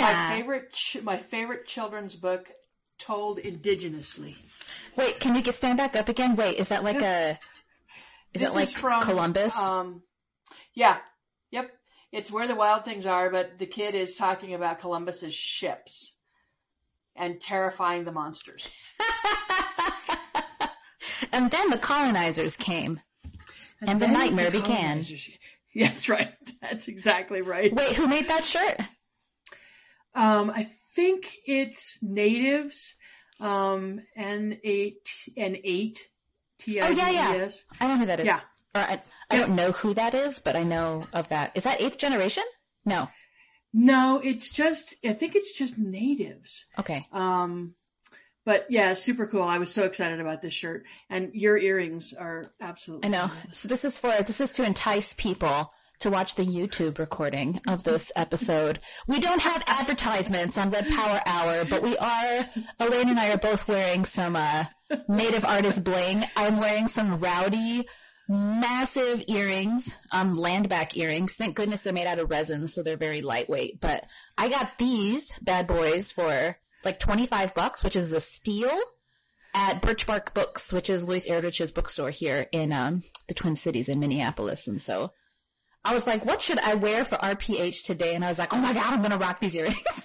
My favorite, ch- my favorite children's book told indigenously. Wait, can you get stand back up again? Wait, is that like a? Is This it like is from Columbus? Um, yeah, yep. It's where the wild things are, but the kid is talking about Columbus's ships and terrifying the monsters. and then the colonizers came. And the then nightmare began. colonizers- Yeah, That's right. That's exactly right. Wait, who made that shirt? Um, I think it's natives. Um, N eight N eight T I Oh, yeah, E yeah. S. I don't know who that is. Yeah. Or I, I don't know who that is, but I know of that. Is that eighth generation? No. No, it's just I think it's just natives. Okay. Um, but yeah, super cool. I was so excited about this shirt, and your earrings are absolutely. I know. fabulous. So this is for this is to entice people to watch the YouTube recording of this episode. We don't have advertisements on Red Power Hour, but we are Elena and I are both wearing some uh native artist bling. I'm wearing some rowdy massive earrings, um landback earrings. Thank goodness they're made out of resin so they're very lightweight, but I got these bad boys for like 25 bucks, which is a steal at Birchbark Books, which is Louise Erdrich's bookstore here in um, the Twin Cities in Minneapolis. And so I was like, what should I wear for RPH today? And I was like, oh my God, I'm going to rock these earrings.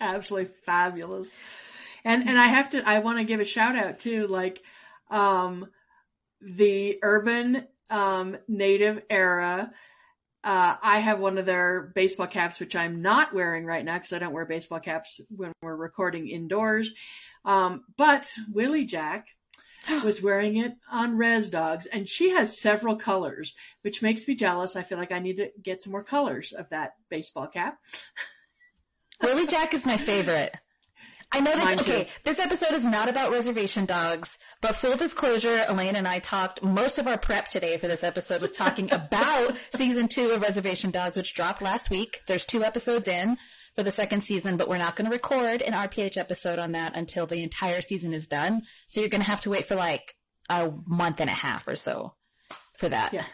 absolutely fabulous. And and I have to I want to give a shout out too, like um the urban um native era. Uh, I have one of their baseball caps, which I'm not wearing right now because I don't wear baseball caps when we're recording indoors. Um, but Willie Jack was wearing it on Res Dogs, and she has several colors, which makes me jealous. I feel like I need to get some more colors of that baseball cap. Willie Jack is my favorite. I know this, okay, this episode is not about reservation dogs, but full disclosure, Elena and I talked, most of our prep today for this episode was talking about season two of Reservation Dogs, which dropped last week. There's two episodes in for the second season, but we're not going to record an RPH episode on that until the entire season is done. So you're going to have to wait for like a month and a half or so for that. Yeah.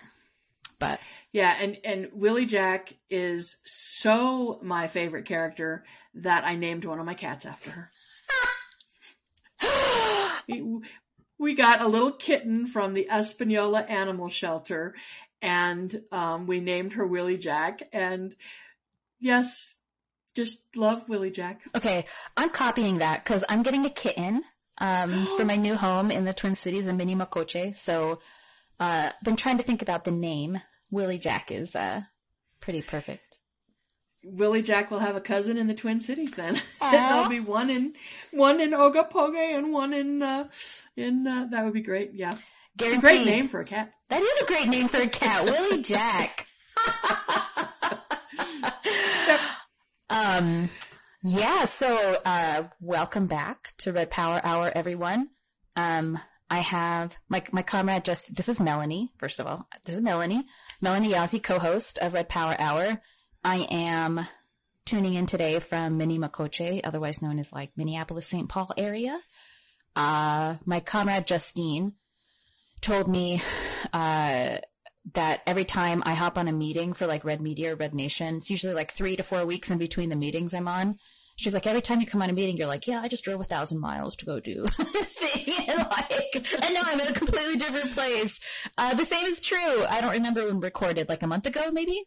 But Yeah, and and Willie Jack is so my favorite character that I named one of my cats after her. We- got a little kitten from the Espanola Animal Shelter, and um, we named her Willie Jack. And yes, just love Willie Jack. Okay, I'm copying that because I'm getting a kitten um, for my new home in the Twin Cities in Mini Makoche. So, uh, been trying to think about the name. Willie Jack is uh, pretty perfect. Willie Jack will have a cousin in the Twin Cities then. There'll be one in one in Ogopoge and one in uh, in uh, that would be great. Yeah, it's a great name for a cat. That is a great name for a cat, Willie Jack. um, yeah. So, uh, welcome back to Red Power Hour, everyone. Um, I have my my comrade. Just this is Melanie. First of all, this is Melanie. Melanie Yazzie, co-host of Red Power Hour. I am tuning in today from Mini Makoche, otherwise known as like Minneapolis St. Paul area. Uh, my comrade Justine told me uh, that every time I hop on a meeting for like Red Media or Red Nation, it's usually like three to four weeks in between the meetings I'm on. She's like, every time you come on a meeting, you're like, yeah, I just drove a thousand miles to go do this thing. And like, and now I'm in a completely different place. Uh, the same is true. I don't remember when we recorded, like a month ago, maybe?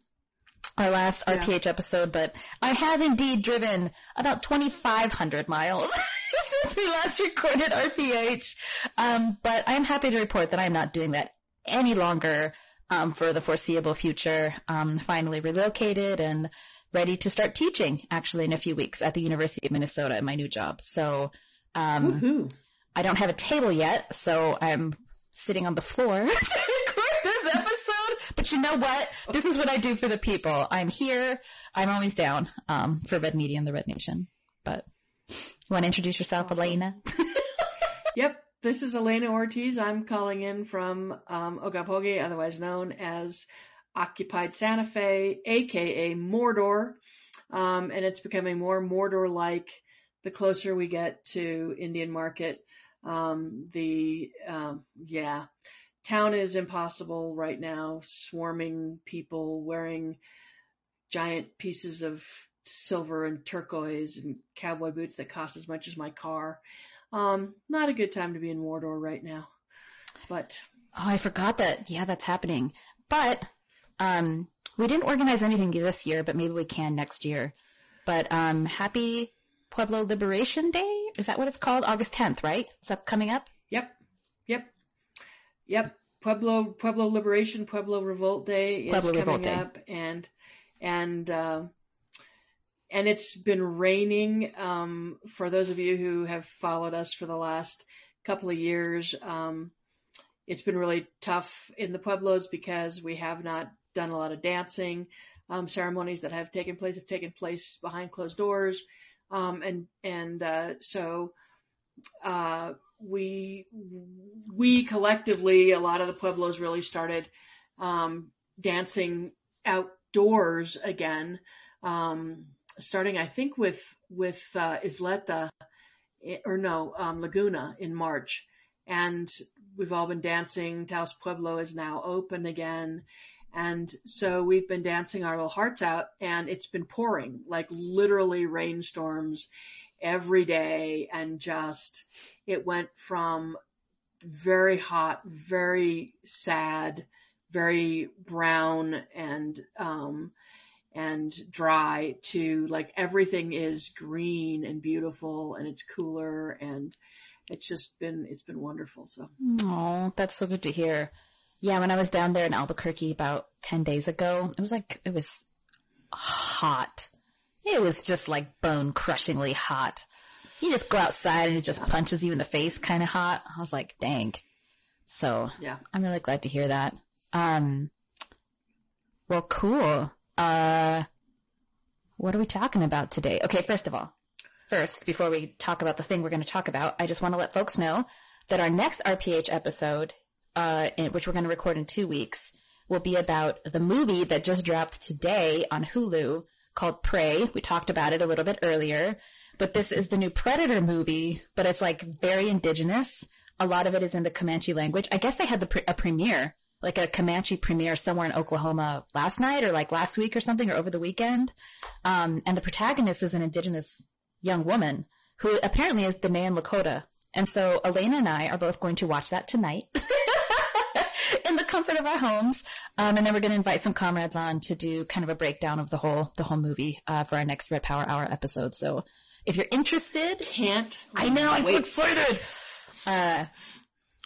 Our last Yeah. RPH episode, but I have indeed driven about 2,500 miles since we last recorded RPH. Um, but I'm happy to report that I'm not doing that any longer um, for the foreseeable future. Um, finally relocated and ready to start teaching actually in a few weeks at the University of Minnesota in my new job. So um, Woohoo! I don't have a table yet, so I'm sitting on the floor to record this episode. But you know what? This is what I do for the people. I'm here. I'm always down um, for Red Media and the Red Nation. But you want to introduce yourself, Awesome. Elena? Yep, this is Elena Ortiz. I'm calling in from um, Ogopoge, otherwise known as Occupied Santa Fe, aka Mordor, um, and it's becoming more Mordor-like the closer we get to Indian Market. Um, the um, yeah, town is impossible right now. Swarming people wearing giant pieces of silver and turquoise and cowboy boots that cost as much as my car. Um, not a good time to be in Mordor right now, but. Oh, I forgot that. Yeah, that's happening. But, um, we didn't organize anything this year, but maybe we can next year. But, um, happy Pueblo Liberation Day? Is that what it's called? August 10th, right? It's that coming up? Yep. Yep. Yep. Pueblo, Pueblo Liberation, Pueblo Revolt Day is Pueblo coming Revolt Day. up and, and, uh, and it's been raining. Um, for those of you who have followed us for the last couple of years, um, it's been really tough in the Pueblos because we have not done a lot of dancing. Um, ceremonies that have taken place have taken place behind closed doors. Um, and, and, uh, so, uh, we, we collectively, a lot of the Pueblos really started, um, dancing outdoors again. Um, starting, I think with, with, uh, Isleta eh, or no, um, Laguna in March. And we've all been dancing. Taos Pueblo is now open again. And so we've been dancing our little hearts out and it's been pouring, like literally rainstorms every day and just, it went from very hot, very sad, very brown and, um, and dry to like everything is green and beautiful and it's cooler and it's just been, it's been wonderful. So. Oh, that's so good to hear. Yeah, when I was down there in Albuquerque about 10 days ago, it was like, it was hot. It was just like bone crushingly hot. You just go outside and it just punches you in the face kind of hot. I was like, dang. So Yeah. I'm really glad to hear that. Um, well, cool. Uh, what are we talking about today? Okay, first of all, first, before we talk about the thing we're going to talk about, I just want to let folks know that our next RPH episode, uh, which we're going to record in two weeks, will be about the movie that just dropped today on Hulu called Prey. We talked about it a little bit earlier, but this is the new Predator movie, but it's like very indigenous. A lot of it is in the Comanche language. I guess they had the pre- a premiere, like a Comanche premiere somewhere in Oklahoma last night or like last week or something or over the weekend. Um, and the protagonist is an indigenous young woman who apparently is the Nan Lakota. And so Elena and I are both going to watch that tonight in the comfort of our homes. Um, and then we're going to invite some comrades on to do kind of a breakdown of the whole, the whole movie, uh, for our next Red Power Hour episode. So if you're interested, Can't. I know, I'm so excited. Uh,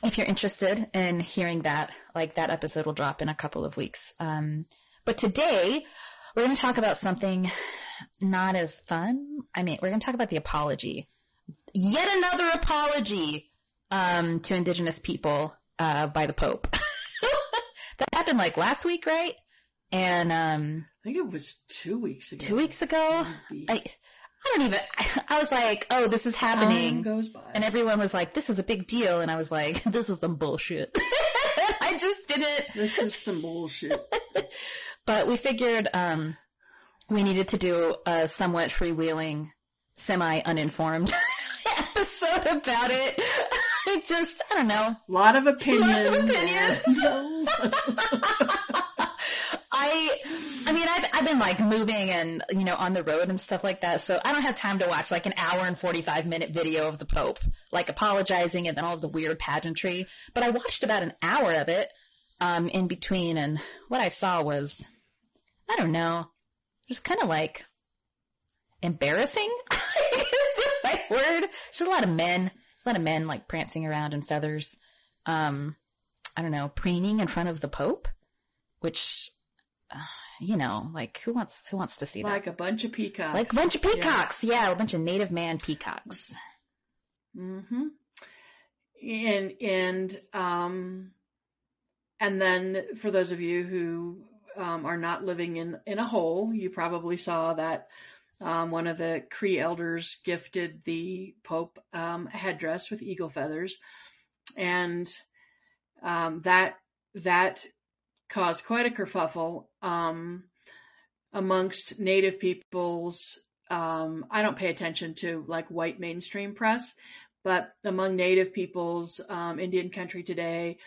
if you're interested in hearing that, like that episode will drop in a couple of weeks. Um, but today we're going to talk about something not as fun. I mean, we're going to talk about the apology. Yet another apology, um, to indigenous people, uh, by the Pope. happened like last week, right? And, um, I think it was two weeks ago. two weeks ago, Maybe. I, I don't even, I was like, oh, this is happening. And everyone was like, this is a big deal. And I was like, this is some bullshit. I just didn't. this is some bullshit. But we figured, um, we needed to do a somewhat freewheeling, semi-uninformed episode about it. I just, I don't know. A lot of opinions. opinions. I, I mean, I've, I've been like moving and, you know, on the road and stuff like that. So I don't have time to watch like an hour and 45 minute video of the Pope, like apologizing and then all of the weird pageantry. But I watched about an hour of it, um, in between and what I saw was, I don't know, just kind of like embarrassing. is the right word. There's a lot of men, lot of men like prancing around in feathers. Um, I don't know, preening in front of the Pope, which, uh, you know, like who wants, who wants to see that? like a bunch of peacocks. Like a bunch of peacocks. Yeah, a bunch of native man peacocks. Mm-hmm. And and um, and then for those of you who um, are not living in in a hole, you probably saw that um, one of the Cree elders gifted the Pope um, a headdress with eagle feathers, and um, that that caused quite a kerfuffle um, amongst Native peoples. Um, I don't pay attention to like white mainstream press, but among Native peoples, um, Indian Country Today,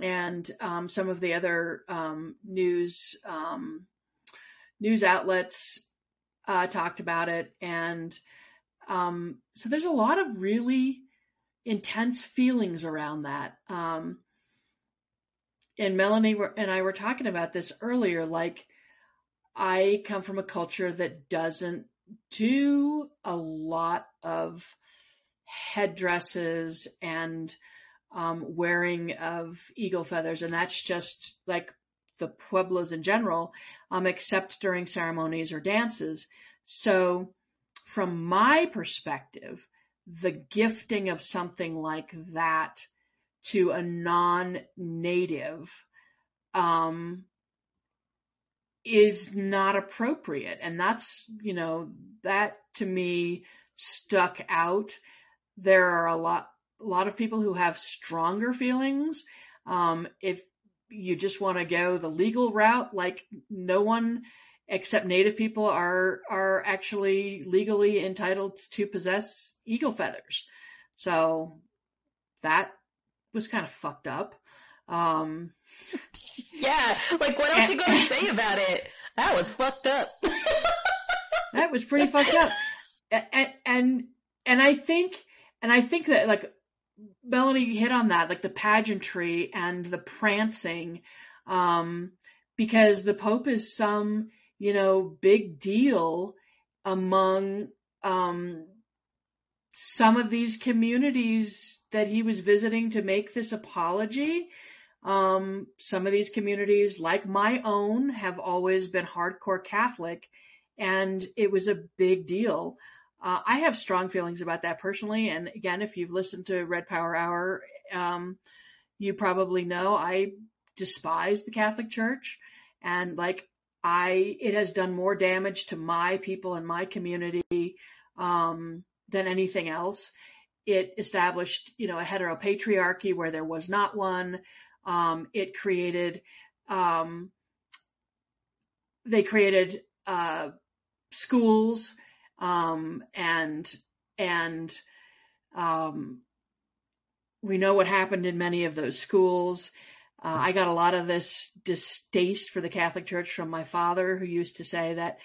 and um, some of the other um, news um, news outlets uh, talked about it, and um, so there's a lot of really intense feelings around that. Um, and Melanie and I were talking about this earlier. Like, I come from a culture that doesn't do a lot of headdresses and um, wearing of eagle feathers, and that's just like the pueblos in general, um, except during ceremonies or dances. So, from my perspective, the gifting of something like that to a non-native um, is not appropriate, and that's you know that to me stuck out. There are a lot a lot of people who have stronger feelings. Um, if you just want to go the legal route, like no one except native people are, are actually legally entitled to possess eagle feathers. So that was kind of fucked up. Um, yeah, like what else and, you going to say about it? That was fucked up. that was pretty fucked up. And, and, and I think, and I think that like Melanie hit on that, like the pageantry and the prancing, um, because the Pope is some, you know, big deal among, um, some of these communities that he was visiting to make this apology. Um, some of these communities, like my own, have always been hardcore Catholic, and it was a big deal. Uh, I have strong feelings about that personally. And again, if you've listened to Red Power Hour, um, you probably know I despise the Catholic Church and like I, it has done more damage to my people and my community, um, than anything else. It established, you know, a heteropatriarchy where there was not one. Um, it created, um, they created, uh, schools um, and, and, um, we know what happened in many of those schools. Uh, I got a lot of this distaste for the Catholic Church from my father, who used to say that,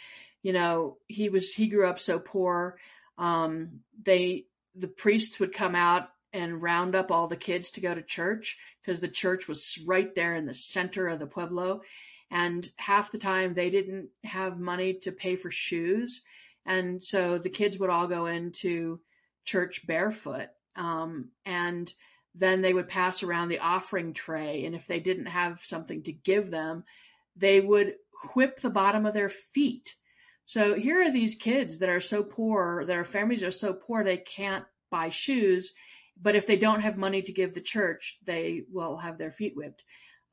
you know, he was he grew up so poor. Um, they the priests would come out and round up all the kids to go to church because the church was right there in the center of the pueblo, and half the time they didn't have money to pay for shoes, and so the kids would all go into church barefoot. Um, and then they would pass around the offering tray. And if they didn't have something to give them, they would whip the bottom of their feet. So here are these kids that are so poor, their families are so poor they can't buy shoes. But if they don't have money to give the church, they will have their feet whipped.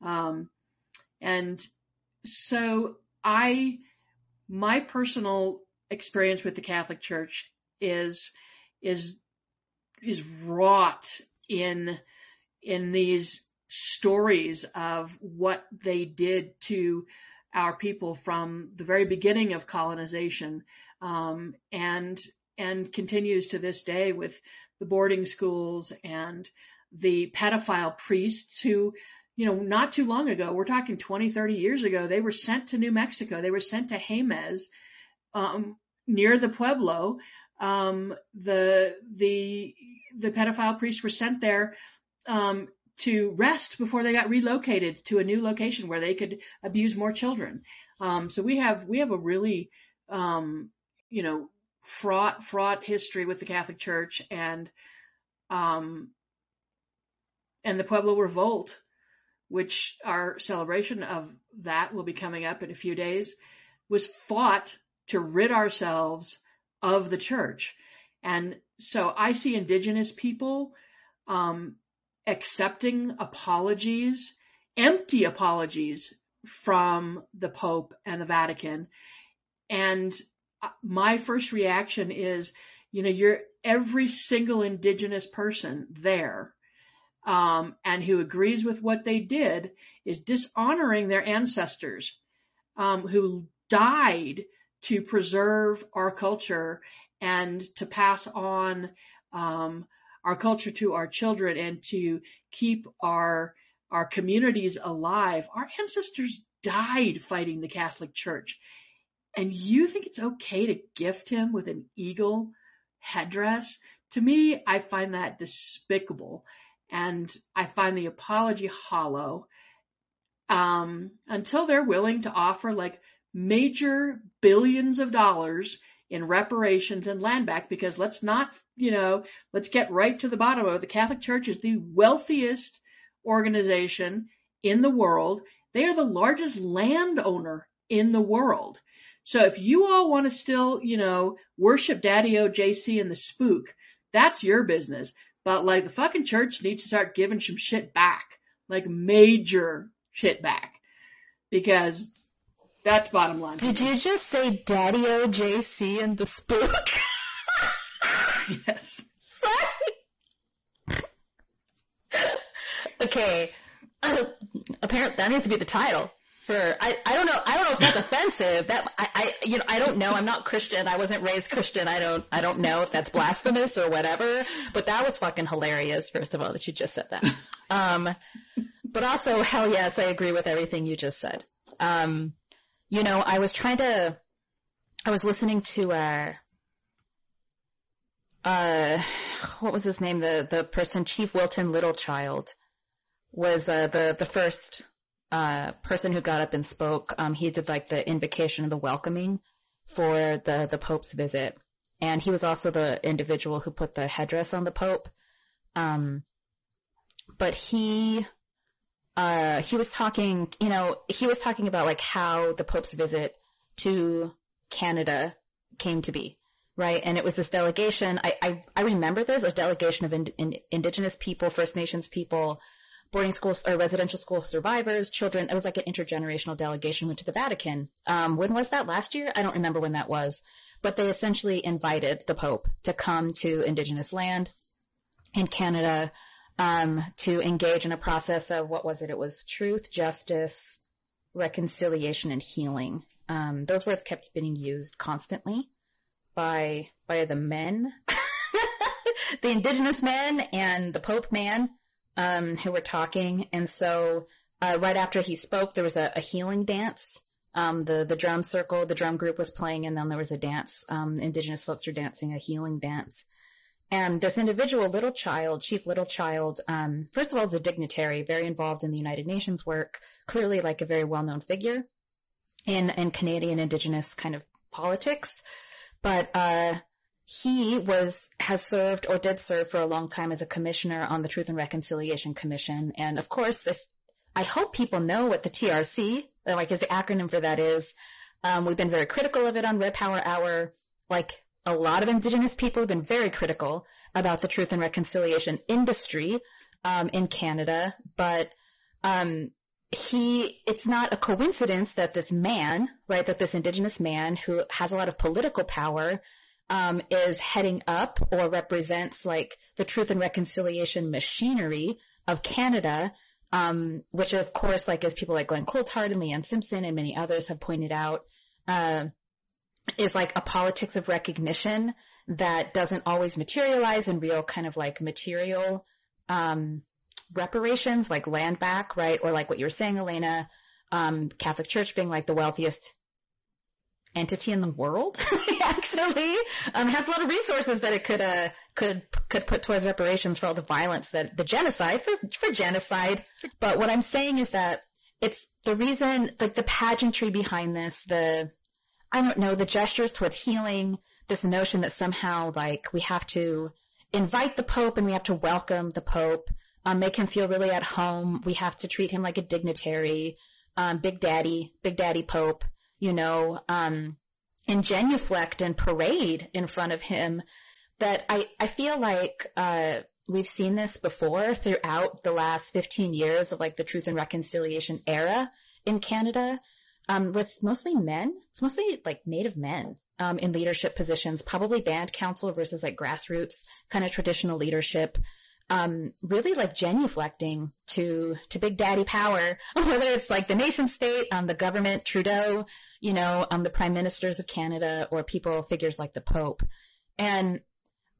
Um, and so I, my personal experience with the Catholic Church is is is wrought in in these stories of what they did to our people from the very beginning of colonization um, and and continues to this day with the boarding schools and the pedophile priests who you know not too long ago we're talking 20 30 years ago they were sent to New Mexico they were sent to Jemez um, near the Pueblo, um, the the the pedophile priests were sent there um, to rest before they got relocated to a new location where they could abuse more children. Um, so we have we have a really um, you know fraught fraught history with the Catholic Church and um, and the Pueblo Revolt, which our celebration of that will be coming up in a few days, was fought to rid ourselves of the church. And so I see indigenous people um, accepting apologies, empty apologies from the Pope and the Vatican. And uh, my first reaction is, you know, you're every single indigenous person there um, and who agrees with what they did is dishonoring their ancestors um, who died to preserve our culture and to pass on um, our culture to our children and to keep our our communities alive. Our ancestors died fighting the Catholic Church, and you think it's okay to gift him with an eagle headdress? To me, I find that despicable and I find the apology hollow. Um, until they're willing to offer like major billions of dollars in reparations and land back because let's not, you know, let's get right to the bottom of it. The Catholic Church is the wealthiest organization in the world. They are the largest landowner in the world. So if you all want to still, you know, worship Daddy O, JC and the spook, that's your business. But like the fucking church needs to start giving some shit back. Like major shit back. Because that's bottom line. Did you just say Daddy O, JC and the spook? yes. Sorry. okay. Uh, apparently that needs to be the title for I, I don't know I don't know if that's offensive that I, I you know I don't know I'm not Christian I wasn't raised Christian I don't I don't know if that's blasphemous or whatever but that was fucking hilarious first of all that you just said that um but also hell yes I agree with everything you just said um you know I was trying to I was listening to uh uh what was his name the the person Chief Wilton Littlechild was uh, the the first uh, person who got up and spoke. Um, he did like the invocation and the welcoming for the the Pope's visit, and he was also the individual who put the headdress on the Pope. Um, but he uh, he was talking, you know, he was talking about like how the Pope's visit to Canada came to be, right? And it was this delegation. I I, I remember this a delegation of in, in, Indigenous people, First Nations people boarding school or residential school survivors, children. It was like an intergenerational delegation went to the Vatican. Um, when was that? Last year? I don't remember when that was. But they essentially invited the Pope to come to Indigenous land in Canada um, to engage in a process of what was it? It was truth, justice, reconciliation, and healing. Um, those words kept being used constantly by by the men, the Indigenous men, and the Pope man um, who were talking. And so uh, right after he spoke, there was a, a healing dance. Um, the the drum circle, the drum group was playing, and then there was a dance. Um, indigenous folks were dancing a healing dance. And this individual, Littlechild, Chief Littlechild, um, first of all, is a dignitary, very involved in the United Nations work, clearly like a very well-known figure in in Canadian Indigenous kind of politics. But uh, he was has served or did serve for a long time as a commissioner on the Truth and Reconciliation Commission. And of course, if I hope people know what the TRC, like is the acronym for that is. Um, we've been very critical of it on Red Power Hour. Like a lot of Indigenous people have been very critical about the Truth and Reconciliation industry um, in Canada, but um, he, it's not a coincidence that this man, right, that this Indigenous man who has a lot of political power um, is heading up or represents like the truth and reconciliation machinery of Canada, um, which of course, like as people like Glen Coulthard and Leanne Simpson and many others have pointed out, uh, is like a politics of recognition that doesn't always materialize in real kind of like material um, reparations, like land back, right? Or like what you were saying, Elena, um, Catholic Church being like the wealthiest entity in the world actually um, has a lot of resources that it could uh, could could put towards reparations for all the violence that the genocide for for genocide but what i'm saying is that it's the reason like the pageantry behind this the i don't know the gestures towards healing this notion that somehow like we have to invite the pope and we have to welcome the pope um, make him feel really at home we have to treat him like a dignitary um, big daddy big daddy pope you know, um, and genuflect and parade in front of him. That I, I feel like, uh, we've seen this before throughout the last 15 years of like the truth and reconciliation era in Canada, um, with mostly men. It's mostly like native men, um, in leadership positions, probably band council versus like grassroots kind of traditional leadership um, really like genuflecting to to Big Daddy power, whether it's like the nation state, um, the government, Trudeau, you know, um, the prime ministers of Canada, or people figures like the Pope. And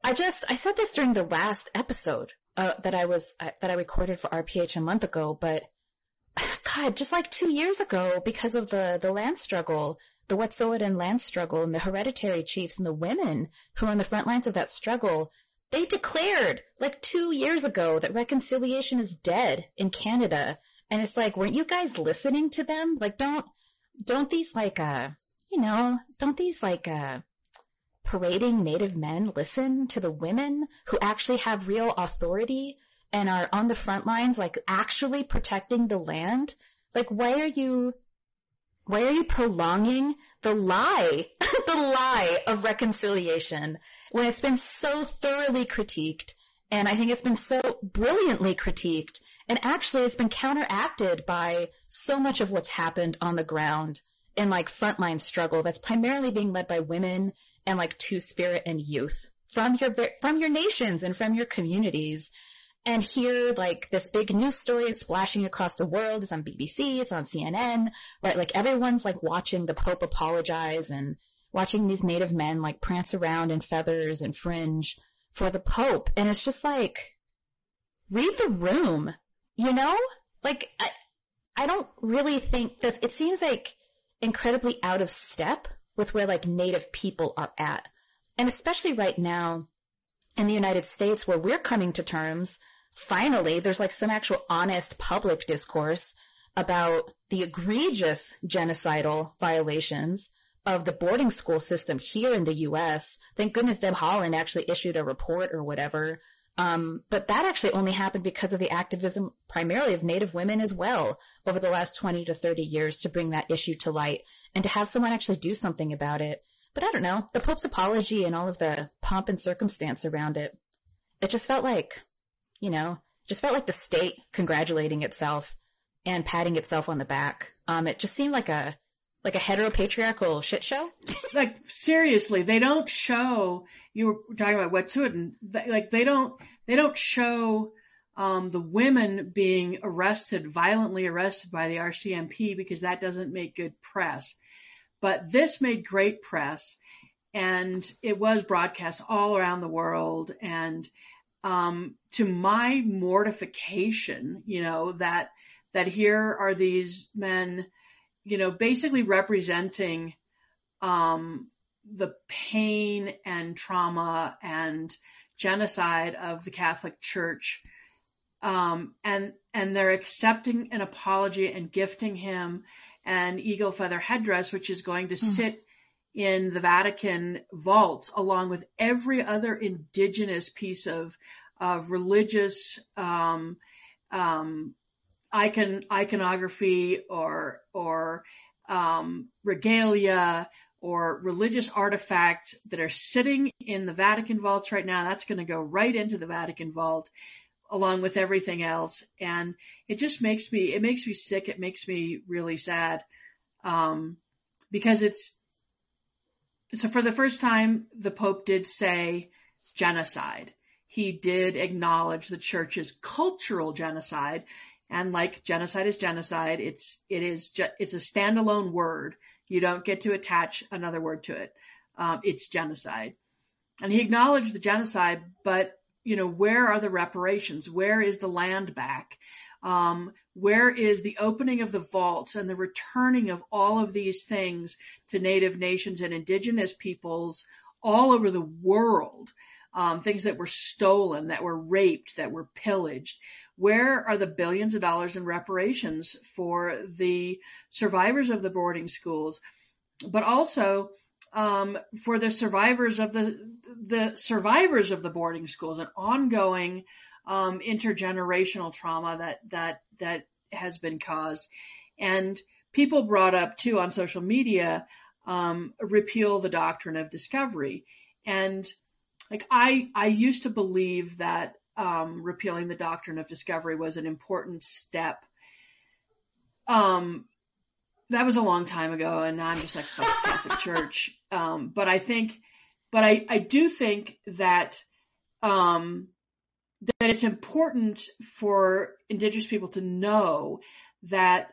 I just I said this during the last episode uh, that I was uh, that I recorded for RPH a month ago, but God, just like two years ago, because of the the land struggle the Wet'suwet'en land struggle and the hereditary chiefs and the women who are on the front lines of that struggle, they declared like two years ago that reconciliation is dead in Canada. And it's like, weren't you guys listening to them? Like, don't, don't these like, uh, you know, don't these like, uh, parading native men listen to the women who actually have real authority and are on the front lines, like actually protecting the land? Like, why are you, why are you prolonging the lie, the lie of reconciliation when it's been so thoroughly critiqued? And I think it's been so brilliantly critiqued. And actually it's been counteracted by so much of what's happened on the ground in like frontline struggle that's primarily being led by women and like two spirit and youth from your, from your nations and from your communities. And here, like, this big news story is splashing across the world. It's on BBC, it's on CNN, right? Like, everyone's like watching the Pope apologize and watching these native men like prance around in feathers and fringe for the Pope. And it's just like, read the room, you know? Like, I, I don't really think that it seems like incredibly out of step with where like native people are at. And especially right now in the United States where we're coming to terms finally, there's like some actual honest public discourse about the egregious genocidal violations of the boarding school system here in the U.S. Thank goodness Deb Haaland actually issued a report or whatever. Um, but that actually only happened because of the activism primarily of Native women as well over the last 20 to 30 years to bring that issue to light and to have someone actually do something about it. But I don't know, the Pope's apology and all of the pomp and circumstance around it, it just felt like you know, just felt like the state congratulating itself and patting itself on the back. Um, it just seemed like a like a heteropatriarchal shit show. like seriously, they don't show. You were talking about Wet'suwet'en. Like they don't they don't show um, the women being arrested, violently arrested by the RCMP because that doesn't make good press. But this made great press, and it was broadcast all around the world, and um, to my mortification, you know, that, that here are these men, you know, basically representing, um, the pain and trauma and genocide of the Catholic Church. Um, and, and they're accepting an apology and gifting him an eagle feather headdress, which is going to mm. sit in the Vatican vault along with every other indigenous piece of of religious um, um, icon iconography or or um, regalia or religious artifacts that are sitting in the Vatican vaults right now. That's going to go right into the Vatican vault along with everything else. And it just makes me, it makes me sick. It makes me really sad. Um, because it's, so for the first time, the Pope did say genocide. He did acknowledge the church's cultural genocide. And like genocide is genocide, it's, it is, ju- it's a standalone word. You don't get to attach another word to it. Um, it's genocide. And he acknowledged the genocide, but you know, where are the reparations? Where is the land back? Um, where is the opening of the vaults and the returning of all of these things to native nations and indigenous peoples all over the world? Um, things that were stolen, that were raped, that were pillaged. Where are the billions of dollars in reparations for the survivors of the boarding schools? But also, um, for the survivors of the the survivors of the boarding schools, an ongoing um, intergenerational trauma that that that has been caused, and people brought up too on social media, um, repeal the doctrine of discovery, and like I I used to believe that um, repealing the doctrine of discovery was an important step. Um, that was a long time ago, and now I'm just like the Catholic Church. Um, but I think, but I, I do think that, um, that it's important for indigenous people to know that,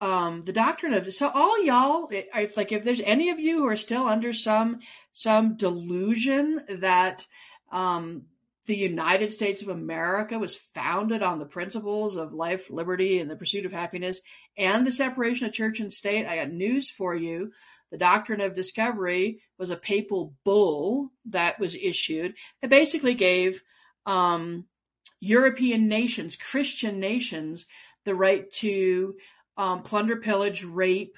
um, the doctrine of, so all y'all, if like, if there's any of you who are still under some, some delusion that, um, the United States of America was founded on the principles of life, liberty, and the pursuit of happiness and the separation of church and state. I got news for you. The doctrine of discovery was a papal bull that was issued that basically gave um, European nations, Christian nations, the right to um, plunder, pillage, rape,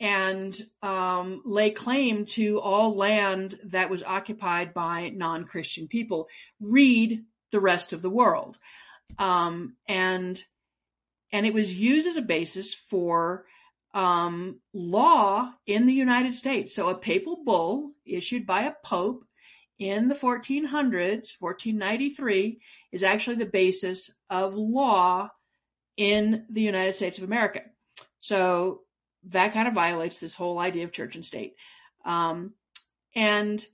and um, lay claim to all land that was occupied by non-Christian people. Read the rest of the world, um, and and it was used as a basis for um, law in the United States. So a papal bull issued by a pope in the 1400s, 1493, is actually the basis of law in the United States of America. So that kind of violates this whole idea of church and state. Um, and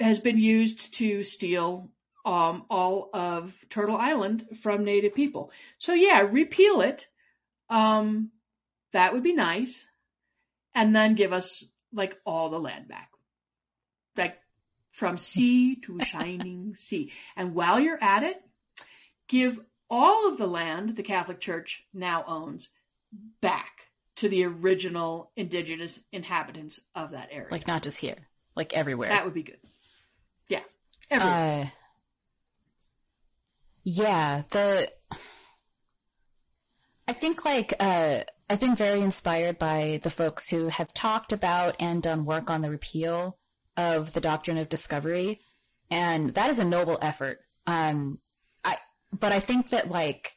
has been used to steal um, all of Turtle Island from Native people. So yeah, repeal it. Um, that would be nice. And then give us like all the land back. Like from sea to shining sea. And while you're at it, give all of the land the Catholic Church now owns back to the original indigenous inhabitants of that area. Like not just here, like everywhere. That would be good. Yeah. Everywhere. Uh, yeah, the I think like uh I've been very inspired by the folks who have talked about and done work on the repeal of the doctrine of discovery. And that is a noble effort. Um, I, but I think that like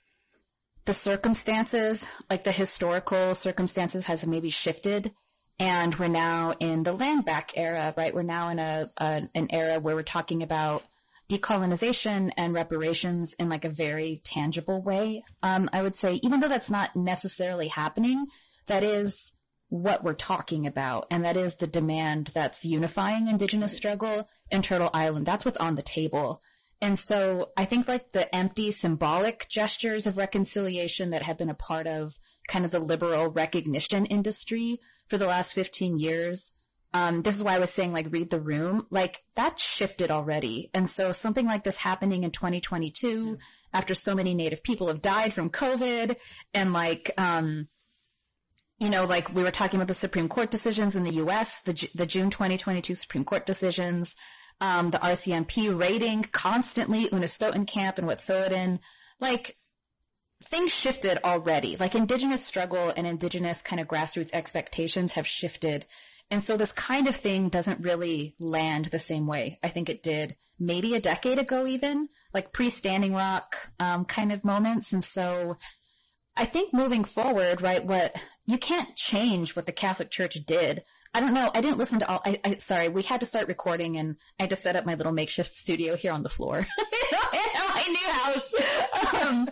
the circumstances, like the historical circumstances has maybe shifted and we're now in the land back era, right? We're now in a, a an era where we're talking about decolonization and reparations in like a very tangible way. Um, I would say, even though that's not necessarily happening, that is what we're talking about, and that is the demand that's unifying indigenous struggle in Turtle Island. That's what's on the table. And so I think like the empty symbolic gestures of reconciliation that have been a part of kind of the liberal recognition industry for the last 15 years. Um, this is why I was saying like read the room, like that shifted already. And so something like this happening in 2022 after so many native people have died from COVID and like, um, you know, like we were talking about the Supreme Court decisions in the U.S., the, the June 2022 Supreme Court decisions, um, the RCMP rating constantly, Unist'ot'en Camp and Wet'suwet'en, like things shifted already. Like indigenous struggle and indigenous kind of grassroots expectations have shifted. And so this kind of thing doesn't really land the same way I think it did maybe a decade ago even, like pre-Standing Rock um, kind of moments. And so I think moving forward, right, what you can't change what the Catholic Church did. I don't know. I didn't listen to all. I, I sorry. We had to start recording, and I had to set up my little makeshift studio here on the floor in my new house, um,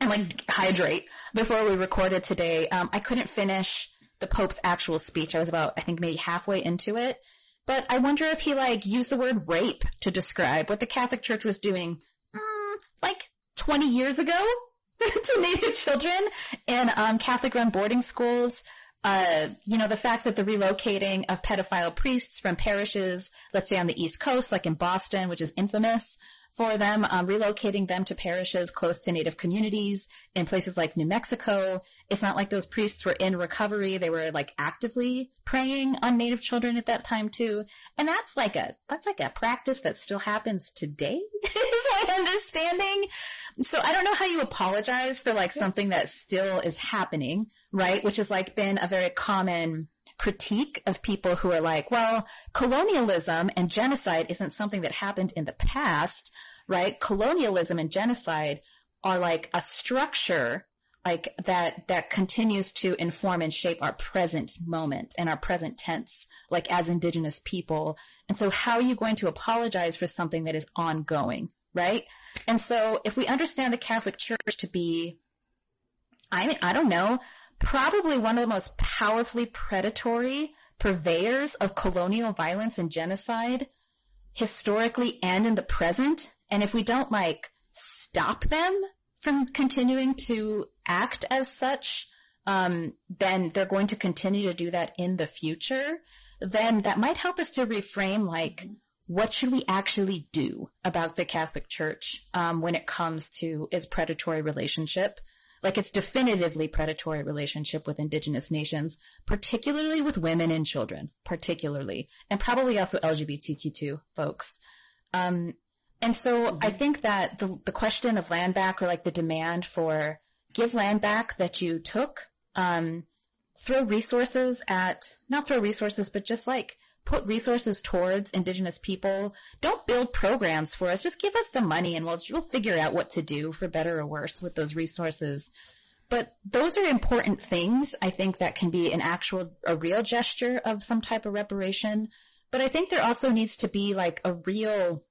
and like hydrate before we recorded today. Um, I couldn't finish the Pope's actual speech. I was about, I think, maybe halfway into it. But I wonder if he like used the word rape to describe what the Catholic Church was doing, mm, like 20 years ago. to Native children in um, Catholic-run boarding schools. Uh, you know, the fact that the relocating of pedophile priests from parishes, let's say on the East Coast, like in Boston, which is infamous, for them, um, relocating them to parishes close to Native communities in places like New Mexico. It's not like those priests were in recovery; they were like actively preying on Native children at that time too. And that's like a that's like a practice that still happens today, is my understanding. So I don't know how you apologize for like something that still is happening, right? Which has like been a very common critique of people who are like, well, colonialism and genocide isn't something that happened in the past, right? Colonialism and genocide are like a structure like that that continues to inform and shape our present moment and our present tense like as indigenous people and so how are you going to apologize for something that is ongoing right and so if we understand the catholic church to be i mean, i don't know probably one of the most powerfully predatory purveyors of colonial violence and genocide historically and in the present. And if we don't like stop them from continuing to act as such, um, then they're going to continue to do that in the future. Then that might help us to reframe like, what should we actually do about the Catholic Church um, when it comes to its predatory relationship Like it's definitively predatory relationship with indigenous nations, particularly with women and children, particularly, and probably also LGBTQ2 folks. Um, and so mm-hmm. I think that the, the question of land back or like the demand for give land back that you took, um, throw resources at, not throw resources, but just like put resources towards indigenous people. Don't build programs for us. Just give us the money and we'll, we'll figure out what to do for better or worse with those resources. But those are important things. I think that can be an actual, a real gesture of some type of reparation. But I think there also needs to be like a real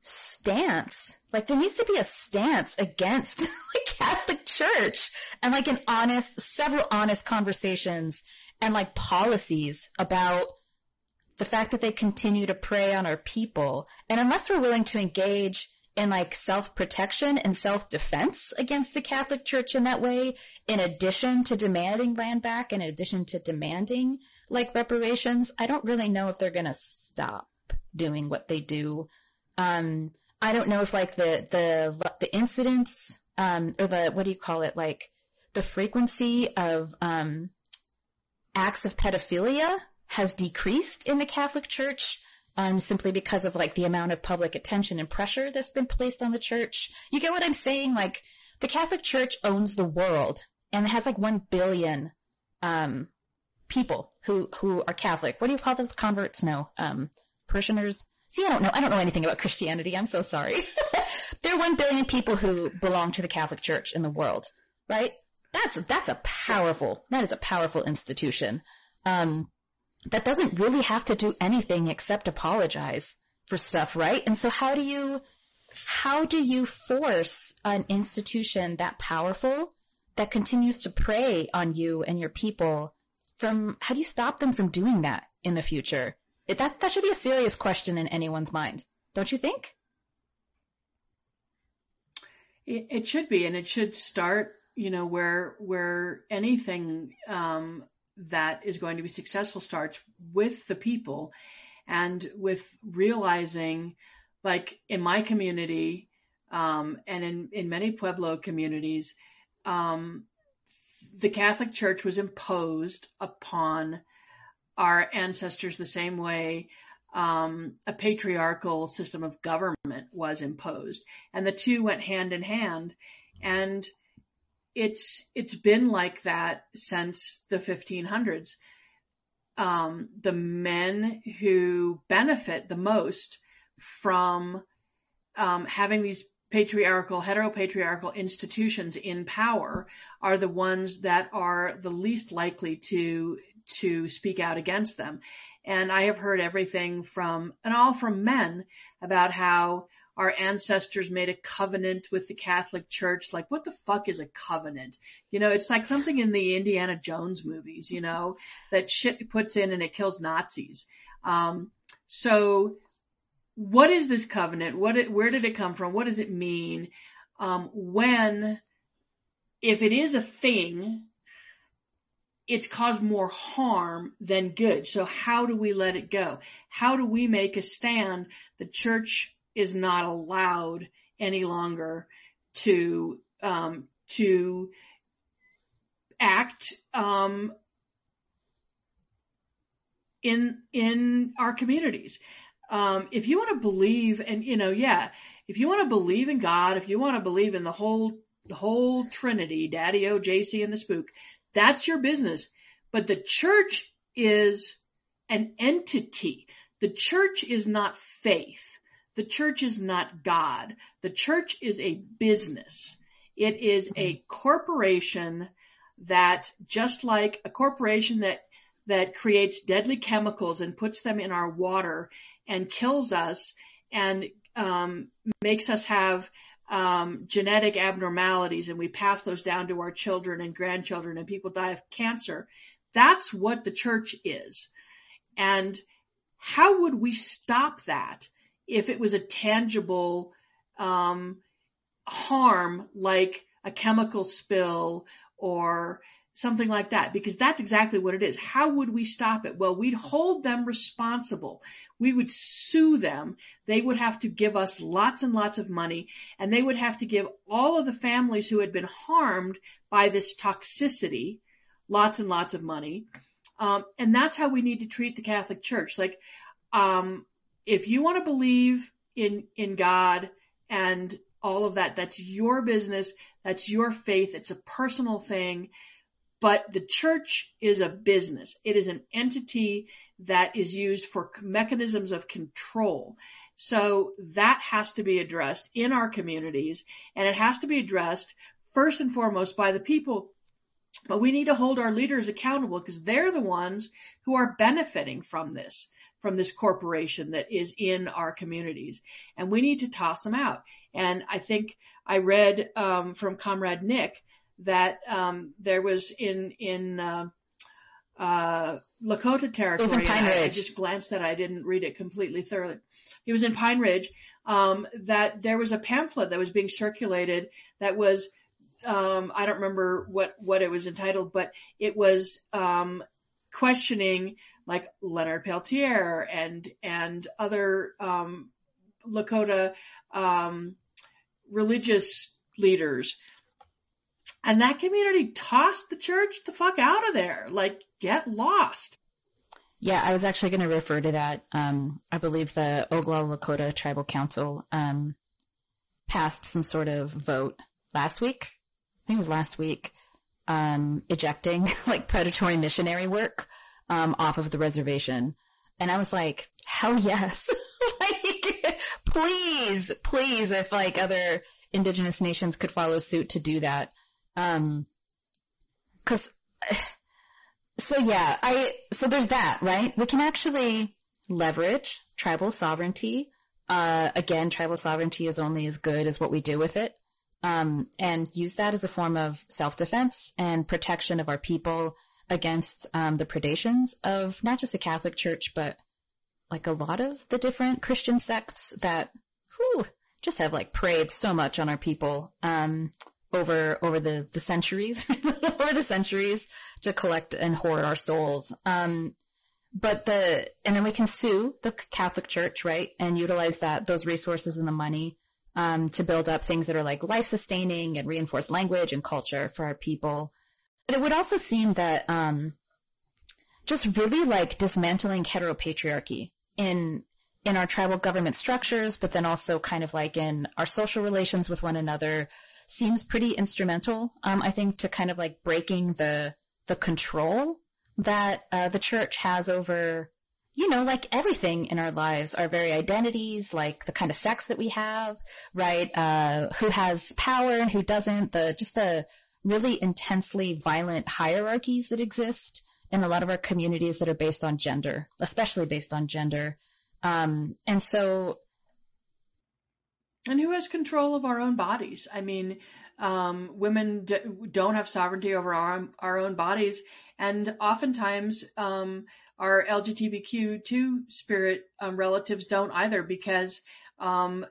stance. Like there needs to be a stance against the Catholic Church and like an honest, several honest conversations and like policies about the fact that they continue to prey on our people. And unless we're willing to engage in like self-protection and self-defense against the Catholic Church in that way, in addition to demanding land back, in addition to demanding like reparations, I don't really know if they're going to stop doing what they do. Um, I don't know if like the, the, the incidents, um, or the, what do you call it? Like the frequency of, um, acts of pedophilia has decreased in the Catholic Church um, simply because of like the amount of public attention and pressure that's been placed on the church. You get what I'm saying? Like the Catholic Church owns the world and it has like one billion um, people who who are Catholic. What do you call those converts? No, um, parishioners. See, I don't know. I don't know anything about Christianity. I'm so sorry. there are one billion people who belong to the Catholic Church in the world, right? That's that's a powerful that is a powerful institution. Um, that doesn't really have to do anything except apologize for stuff, right? And so how do you how do you force an institution that powerful that continues to prey on you and your people from how do you stop them from doing that in the future? It, that that should be a serious question in anyone's mind, don't you think? It, it should be, and it should start you know, where where anything um, that is going to be successful starts with the people and with realizing, like in my community um, and in in many Pueblo communities, um, the Catholic Church was imposed upon our ancestors the same way um, a patriarchal system of government was imposed, and the two went hand in hand. And it's it's been like that since the 1500s. Um, the men who benefit the most from um, having these patriarchal, heteropatriarchal institutions in power are the ones that are the least likely to to speak out against them. And I have heard everything from, and all from men about how our ancestors made a covenant with the Catholic Church. Like, what the fuck is a covenant? You know, it's like something in the Indiana Jones movies, you know, that shit puts in and it kills Nazis. Um, so what is this covenant? What, it, where did it come from? What does it mean? Um, when, if it is a thing, it's caused more harm than good. So how do we let it go? How do we make a stand? The church is not allowed any longer to um, to act um, in in our communities. Um, if you want to believe, and you know, yeah, if you want to believe in God, if you want to believe in the whole the whole Trinity, Daddy O, JC, and the Spook, that's your business. But the church is an entity. The church is not faith. The church is not God. The church is a business. It is a corporation that just like a corporation that that creates deadly chemicals and puts them in our water and kills us and um, makes us have um, genetic abnormalities and we pass those down to our children and grandchildren and people die of cancer. That's what the church is. And how would we stop that? If it was a tangible um, harm like a chemical spill or something like that because that's exactly what it is. How would we stop it? Well, we'd hold them responsible. We would sue them. They would have to give us lots and lots of money and they would have to give all of the families who had been harmed by this toxicity lots and lots of money. Um, and that's how we need to treat the Catholic Church. Like, um, if you want to believe in, in God and all of that, that's your business. That's your faith. It's a personal thing. But the church is a business. It is an entity that is used for mechanisms of control. So that has to be addressed in our communities and it has to be addressed first and foremost by the people. But we need to hold our leaders accountable because they're the ones who are benefiting from this, from this corporation that is in our communities. And we need to toss them out. And I think I read um, from Comrade Nick that um, there was in in uh, uh, Lakota territory. Pine Ridge. I, I, just glanced at. it. I didn't read it completely thoroughly. It was in Pine Ridge. Um, that there was a pamphlet that was being circulated that was um, I don't remember what what it was entitled, but it was um, questioning like Leonard Peltier and and other um, Lakota um, religious leaders and that community tossed the church the fuck out of there. Like, get lost. Yeah, I was actually going to refer to that. Um, I believe the Oglala Lakota Tribal Council um, passed some sort of vote last week. I think it was last week, um, ejecting like predatory missionary work um, off of the reservation. And I was like, hell yes. like, please, please, if like other indigenous nations could follow suit to do that. Um, cause, so yeah, I, so there's that, right? We can actually leverage tribal sovereignty. Uh, again, tribal sovereignty is only as good as what we do with it. Um, and use that as a form of self-defense and protection of our people against um, the predations of not just the Catholic Church, but like a lot of the different Christian sects that whew, just have like preyed so much on our people. Um, over over the the centuries over the centuries to collect and hoard our souls. Um, but the and then we can sue the Catholic Church, right, and utilize that those resources and the money um, to build up things that are like life sustaining and reinforce language and culture for our people. But it would also seem that um, just really like dismantling heteropatriarchy in in our tribal government structures, but then also kind of like in our social relations with one another, seems pretty instrumental, um, I think, to kind of like breaking the the control that uh, the church has over, you know, like everything in our lives, our very identities, like the kind of sex that we have, right? Uh, who has power and who doesn't, the just the really intensely violent hierarchies that exist in a lot of our communities that are based on gender, especially based on gender. Um, and so and who has control of our own bodies? I mean, um, women d- don't have sovereignty over our, our own bodies, and oftentimes um, our LGBTQ2 spirit um, relatives don't either because um,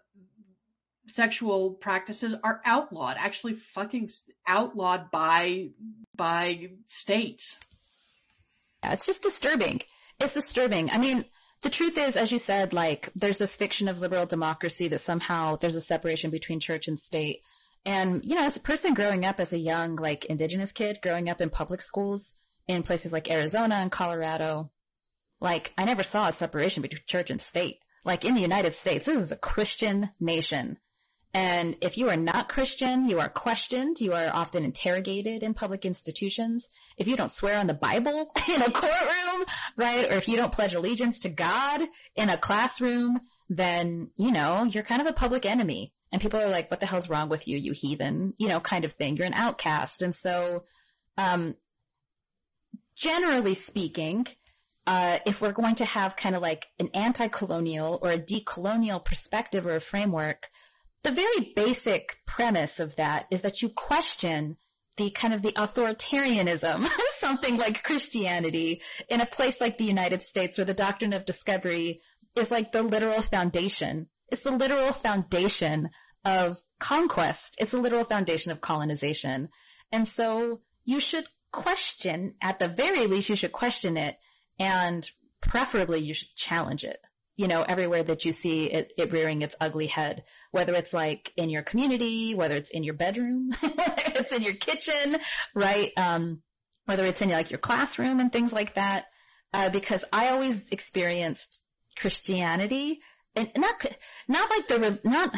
sexual practices are outlawed, actually fucking outlawed by by states. Yeah, it's just disturbing. It's disturbing. I mean, the truth is, as you said, like there's this fiction of liberal democracy that somehow there's a separation between church and state. And, you know, as a person growing up as a young, like indigenous kid, growing up in public schools in places like Arizona and Colorado, like I never saw a separation between church and state. Like in the United States, this is a Christian nation. And if you are not Christian, you are questioned. You are often interrogated in public institutions. If you don't swear on the Bible in a courtroom, right? Or if you don't pledge allegiance to God in a classroom, then, you know, you're kind of a public enemy. And people are like, what the hell's wrong with you, you heathen? You know, kind of thing. You're an outcast. And so, um, generally speaking, uh, if we're going to have kind of like an anti-colonial or a decolonial perspective or a framework, the very basic premise of that is that you question the kind of the authoritarianism something like Christianity in a place like the United States where the doctrine of discovery is like the literal foundation. It's the literal foundation of conquest. It's the literal foundation of colonization. And so you should question, at the very least, you should question it and preferably you should challenge it. You know, everywhere that you see it, it rearing its ugly head, whether it's like in your community, whether it's in your bedroom, whether it's in your kitchen, right? Um, whether it's in like your classroom and things like that. Uh, because I always experienced Christianity and not, not like the, not,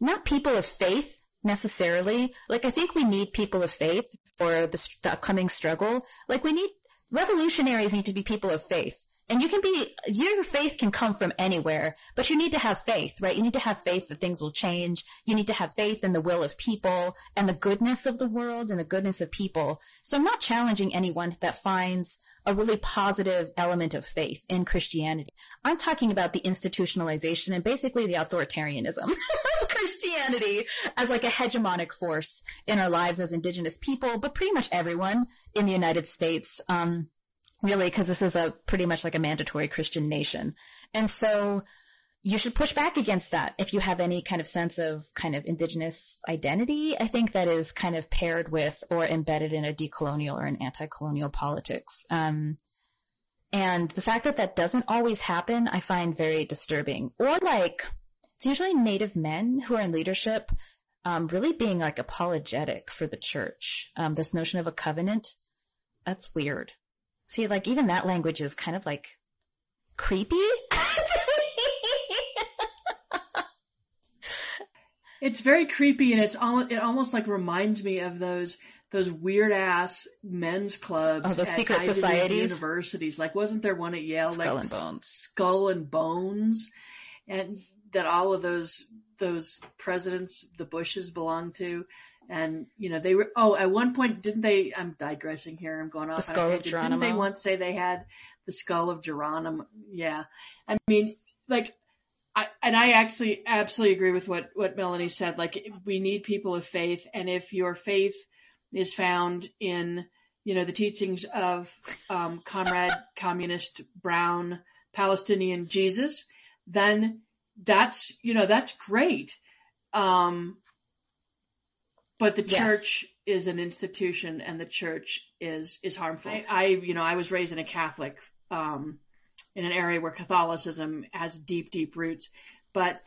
not people of faith necessarily. Like I think we need people of faith for the, the upcoming struggle. Like we need, revolutionaries need to be people of faith. And you can be, your faith can come from anywhere, but you need to have faith, right? You need to have faith that things will change. You need to have faith in the will of people and the goodness of the world and the goodness of people. So I'm not challenging anyone that finds a really positive element of faith in Christianity. I'm talking about the institutionalization and basically the authoritarianism of Christianity as like a hegemonic force in our lives as indigenous people, but pretty much everyone in the United States, um, really, because this is a pretty much like a mandatory Christian nation. And so you should push back against that if you have any kind of sense of kind of indigenous identity. I think that is kind of paired with or embedded in a decolonial or an anti-colonial politics. Um, and the fact that that doesn't always happen, I find very disturbing. Or like, it's usually Native men who are in leadership, um, really being like apologetic for the church. Um, this notion of a covenant, that's weird. See, like even that language is kind of like creepy. It's very creepy and it's almost, it almost like reminds me of those, those weird ass men's clubs. Oh, the secret Ivy societies. Universities. Like wasn't there one at Yale? Skull like and Bones. Skull and Bones. And that all of those, those presidents, the Bushes belonged to. And, you know, they were, oh, at one point, didn't they, I'm digressing here, I'm going off. The skull of Geronimo. Didn't they once say they had the skull of Geronimo? Yeah. I mean, like, I, and I actually absolutely agree with what, what Melanie said. Like we need people of faith. And if your faith is found in, you know, the teachings of, um, comrade communist brown Palestinian Jesus, then that's, you know, that's great. Um, but the Yes. church is an institution and the church is, is harmful. I, I you know, I was raised in a Catholic, um, in an area where Catholicism has deep, deep roots, but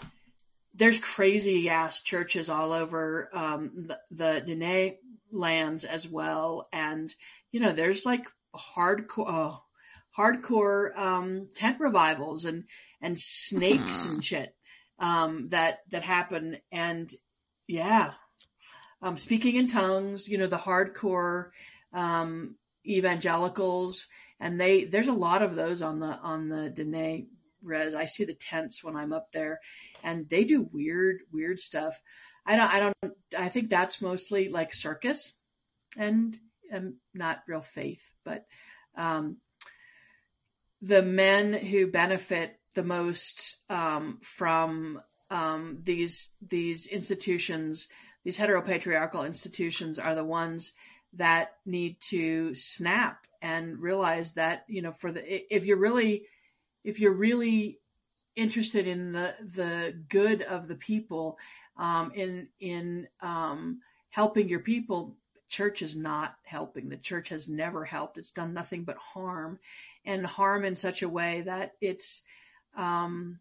there's crazy ass churches all over, um, the, the Dene lands as well. And, you know, there's like hardcore, oh, hardcore, um, tent revivals and, and snakes Hmm. and shit, um, that, that happen. And yeah, um, speaking in tongues, you know, the hardcore, um, evangelicals, and they, there's a lot of those on the, on the Dene res. I see the tents when I'm up there and they do weird, weird stuff. I don't, I don't, I think that's mostly like circus and, and not real faith, but, um, the men who benefit the most, um, from, um, these, these institutions, these heteropatriarchal institutions are the ones that need to snap and realize that, you know, for the, if you're really, if you're really interested in the, the good of the people, um, in, in, um, helping your people, church is not helping. The church has never helped. It's done nothing but harm and harm in such a way that it's, um,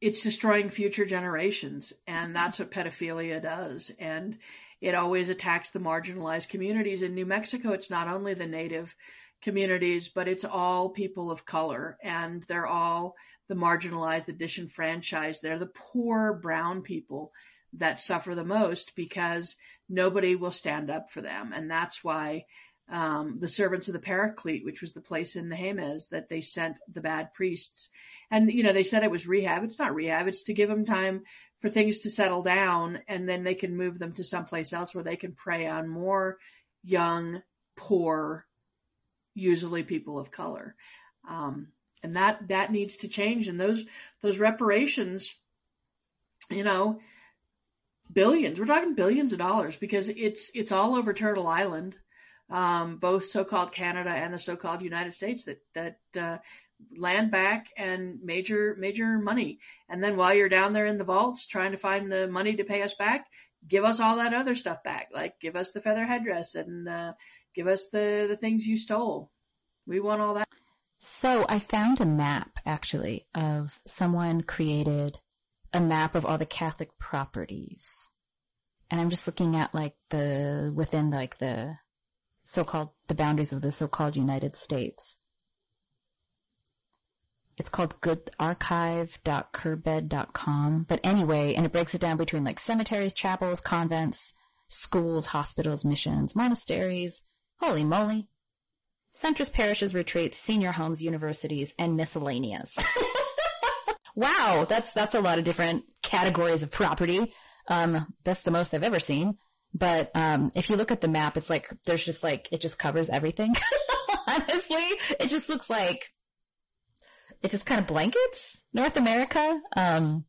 it's destroying future generations. And that's what pedophilia does. And it always attacks the marginalized communities. In New Mexico, it's not only the native communities, but it's all people of color and they're all the marginalized, the disenfranchised. They're the poor brown people that suffer the most because nobody will stand up for them. And that's why um, the servants of the Paraclete, which was the place in the Jemez that they sent the bad priests. And, you know, they said it was rehab. It's not rehab. It's to give them time for things to settle down and then they can move them to someplace else where they can prey on more young, poor, usually people of color. Um, and that, that needs to change. And those, those reparations, you know, billions, we're talking billions of dollars because it's, it's all over Turtle Island. Um, both so-called Canada and the so-called United States that, that, uh, land back and major, major money. And then while you're down there in the vaults trying to find the money to pay us back, give us all that other stuff back. Like give us the feather headdress and, uh, give us the, the things you stole. We want all that. So I found a map actually of someone created a map of all the Catholic properties. And I'm just looking at like the, within like the so-called, the boundaries of the so-called United States. It's called goodarchive.curbed.com. But anyway, and it breaks it down between like cemeteries, chapels, convents, schools, hospitals, missions, monasteries, holy moly, Centrist parishes, retreats, senior homes, universities, and miscellaneous. wow, that's that's a lot of different categories of property. Um, that's the most I've ever seen. But um, if you look at the map, it's like there's just like it just covers everything. Honestly, it just looks like it just kind of blankets North America. Um,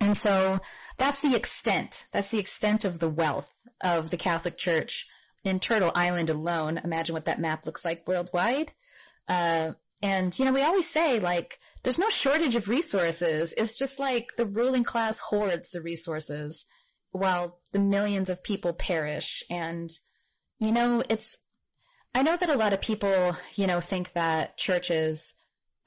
and so that's the extent. That's the extent of the wealth of the Catholic Church in Turtle Island alone. Imagine what that map looks like worldwide. Uh, and you know, we always say like, there's no shortage of resources. It's just like the ruling class hoards the resources while the millions of people perish. And, you know, it's, I know that a lot of people, you know, think that churches,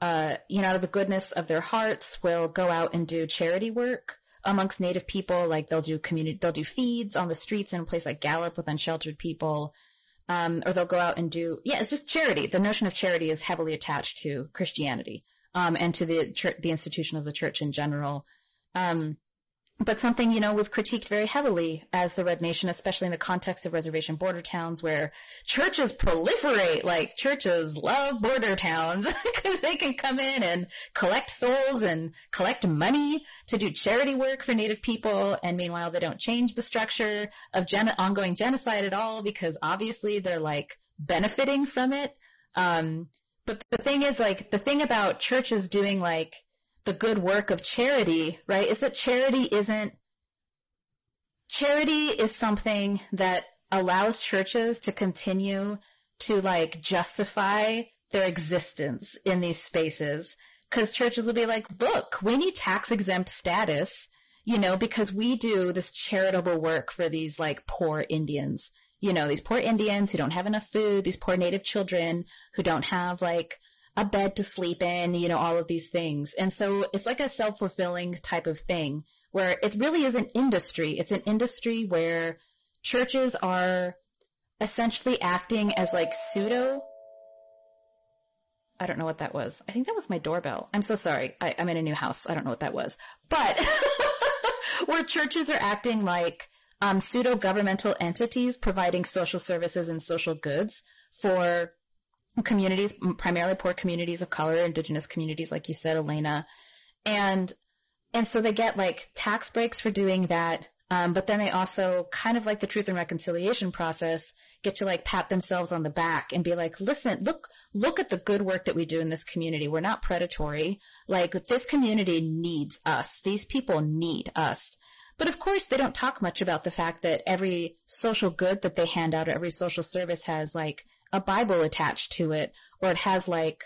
uh, you know, out of the goodness of their hearts will go out and do charity work amongst native people. Like they'll do community, they'll do feeds on the streets in a place like Gallup with unsheltered people. Um, or they'll go out and do, yeah, it's just charity. The notion of charity is heavily attached to Christianity, um, and to the church, the institution of the church in general. Um, but something, you know, we've critiqued very heavily as the Red Nation, especially in the context of reservation border towns where churches proliferate, like churches love border towns because they can come in and collect souls and collect money to do charity work for Native people. And meanwhile, they don't change the structure of gen- ongoing genocide at all because obviously they're like benefiting from it. Um, but the thing is like, the thing about churches doing like the good work of charity, right, is that charity isn't, charity is something that allows churches to continue to like justify their existence in these spaces. Cause churches will be like, look, we need tax exempt status, you know, because we do this charitable work for these like poor Indians, you know, these poor Indians who don't have enough food, these poor native children who don't have like a bed to sleep in, you know, all of these things. And so it's like a self-fulfilling type of thing where it really is an industry. It's an industry where churches are essentially acting as like pseudo I don't know what that was. I think that was my doorbell. I'm so sorry. I, am in a new house. I don't know what that was. But where churches are acting like um, pseudo governmental entities providing social services and social goods for communities, primarily poor communities of color, indigenous communities, like you said, Elena. And, and so they get like tax breaks for doing that. Um, but then they also kind of like the truth and reconciliation process get to like pat themselves on the back and be like, listen, look, look at the good work that we do in this community. We're not predatory. Like this community needs us. These people need us. But of course, they don't talk much about the fact that every social good that they hand out or every social service has like a Bible attached to it or it has like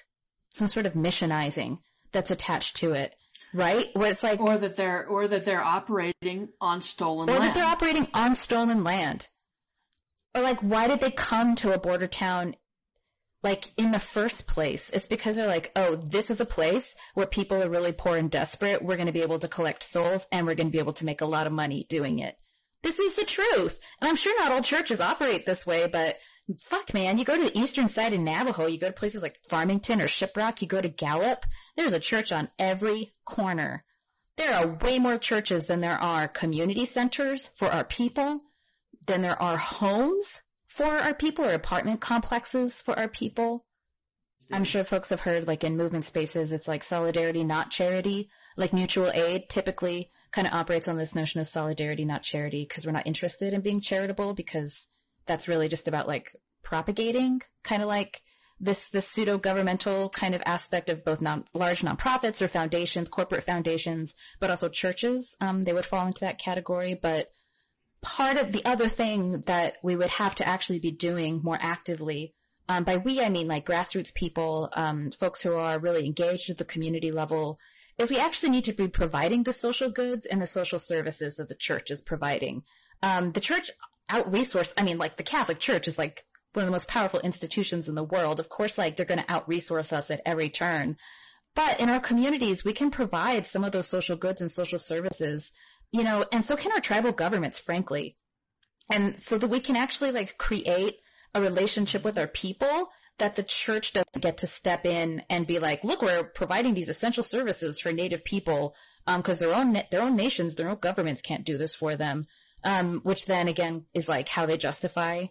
some sort of missionizing that's attached to it. Right? Where it's like Or that they're or that they're operating on stolen or land. that they're operating on stolen land. Or like why did they come to a border town like in the first place? It's because they're like, oh, this is a place where people are really poor and desperate. We're going to be able to collect souls and we're going to be able to make a lot of money doing it. This is the truth. And I'm sure not all churches operate this way, but fuck man, you go to the eastern side of Navajo, you go to places like Farmington or Shiprock, you go to Gallup, there's a church on every corner. There are way more churches than there are community centers for our people, than there are homes for our people or apartment complexes for our people. I'm sure folks have heard like in movement spaces, it's like solidarity, not charity. Like mutual aid typically kind of operates on this notion of solidarity, not charity, because we're not interested in being charitable because that's really just about like propagating, kind of like this this pseudo governmental kind of aspect of both non, large nonprofits or foundations, corporate foundations, but also churches. Um, they would fall into that category. But part of the other thing that we would have to actually be doing more actively. Um, by we, I mean like grassroots people, um, folks who are really engaged at the community level, is we actually need to be providing the social goods and the social services that the church is providing. Um, the church out resource, I mean like the Catholic Church is like one of the most powerful institutions in the world. Of course, like they're going to out resource us at every turn. But in our communities, we can provide some of those social goods and social services, you know, and so can our tribal governments, frankly. And so that we can actually like create a relationship with our people that the church doesn't get to step in and be like, look, we're providing these essential services for native people, um, cause their own, their own nations, their own governments can't do this for them. Um, which then again is like how they justify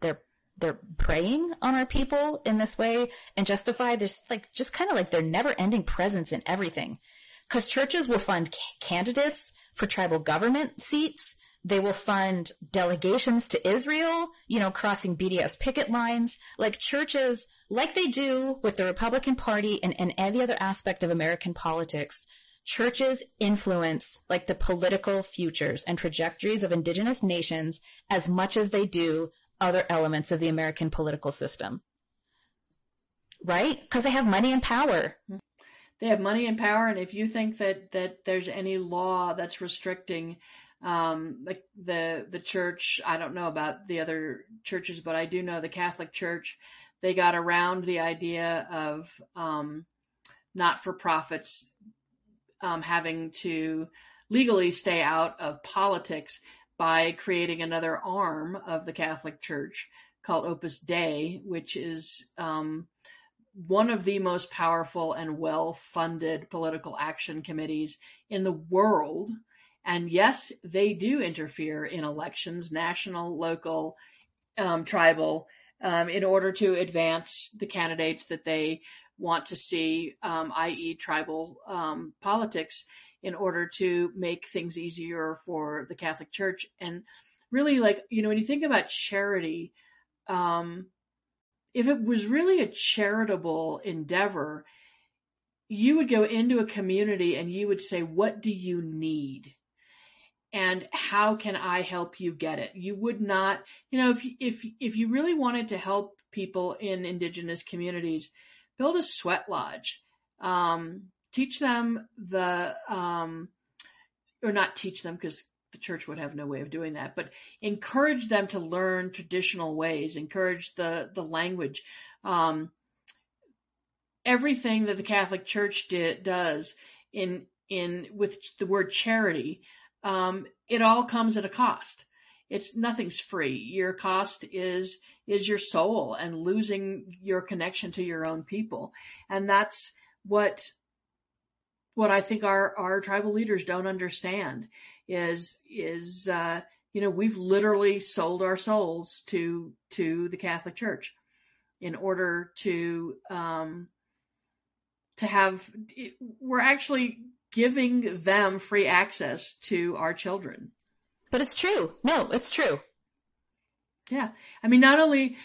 their they're preying on our people in this way and justify this like just kind of like their never ending presence in everything. Cause churches will fund candidates for tribal government seats. They will fund delegations to Israel, you know, crossing BDS picket lines. Like churches, like they do with the Republican Party and, and any other aspect of American politics, churches influence like the political futures and trajectories of indigenous nations as much as they do other elements of the American political system. Right? Because they have money and power. They have money and power, and if you think that that there's any law that's restricting um, like the the church, I don't know about the other churches, but I do know the Catholic Church. They got around the idea of um, not for profits um, having to legally stay out of politics by creating another arm of the Catholic Church called Opus Dei, which is um, one of the most powerful and well-funded political action committees in the world. And yes, they do interfere in elections, national, local, um, tribal, um, in order to advance the candidates that they want to see, um, i.e., tribal um, politics in order to make things easier for the Catholic Church. And really, like, you know, when you think about charity, um, if it was really a charitable endeavor, you would go into a community and you would say, what do you need? And how can I help you get it? You would not, you know, if, if, if you really wanted to help people in indigenous communities, build a sweat lodge. Um, teach them the, um, or not teach them because the church would have no way of doing that, but encourage them to learn traditional ways, encourage the, the language. Um, everything that the Catholic Church did, does in, in, with the word charity, um, it all comes at a cost. It's nothing's free. Your cost is, is your soul and losing your connection to your own people. And that's what what I think our, our tribal leaders don't understand is, is, uh, you know, we've literally sold our souls to, to the Catholic Church in order to, um, to have, we're actually giving them free access to our children. But it's true. No, it's true. Yeah. I mean, not only,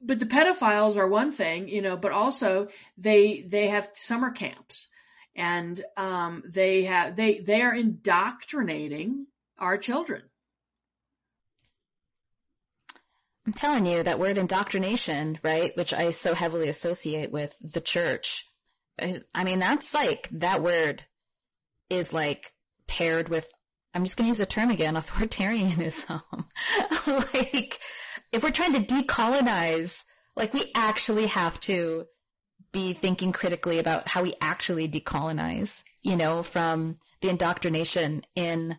but the pedophiles are one thing, you know, but also they, they have summer camps and um, they have they they are indoctrinating our children. I'm telling you that word indoctrination, right, which I so heavily associate with the church. I mean, that's like that word is like paired with. I'm just going to use the term again, authoritarianism. like, if we're trying to decolonize, like we actually have to be thinking critically about how we actually decolonize, you know, from the indoctrination in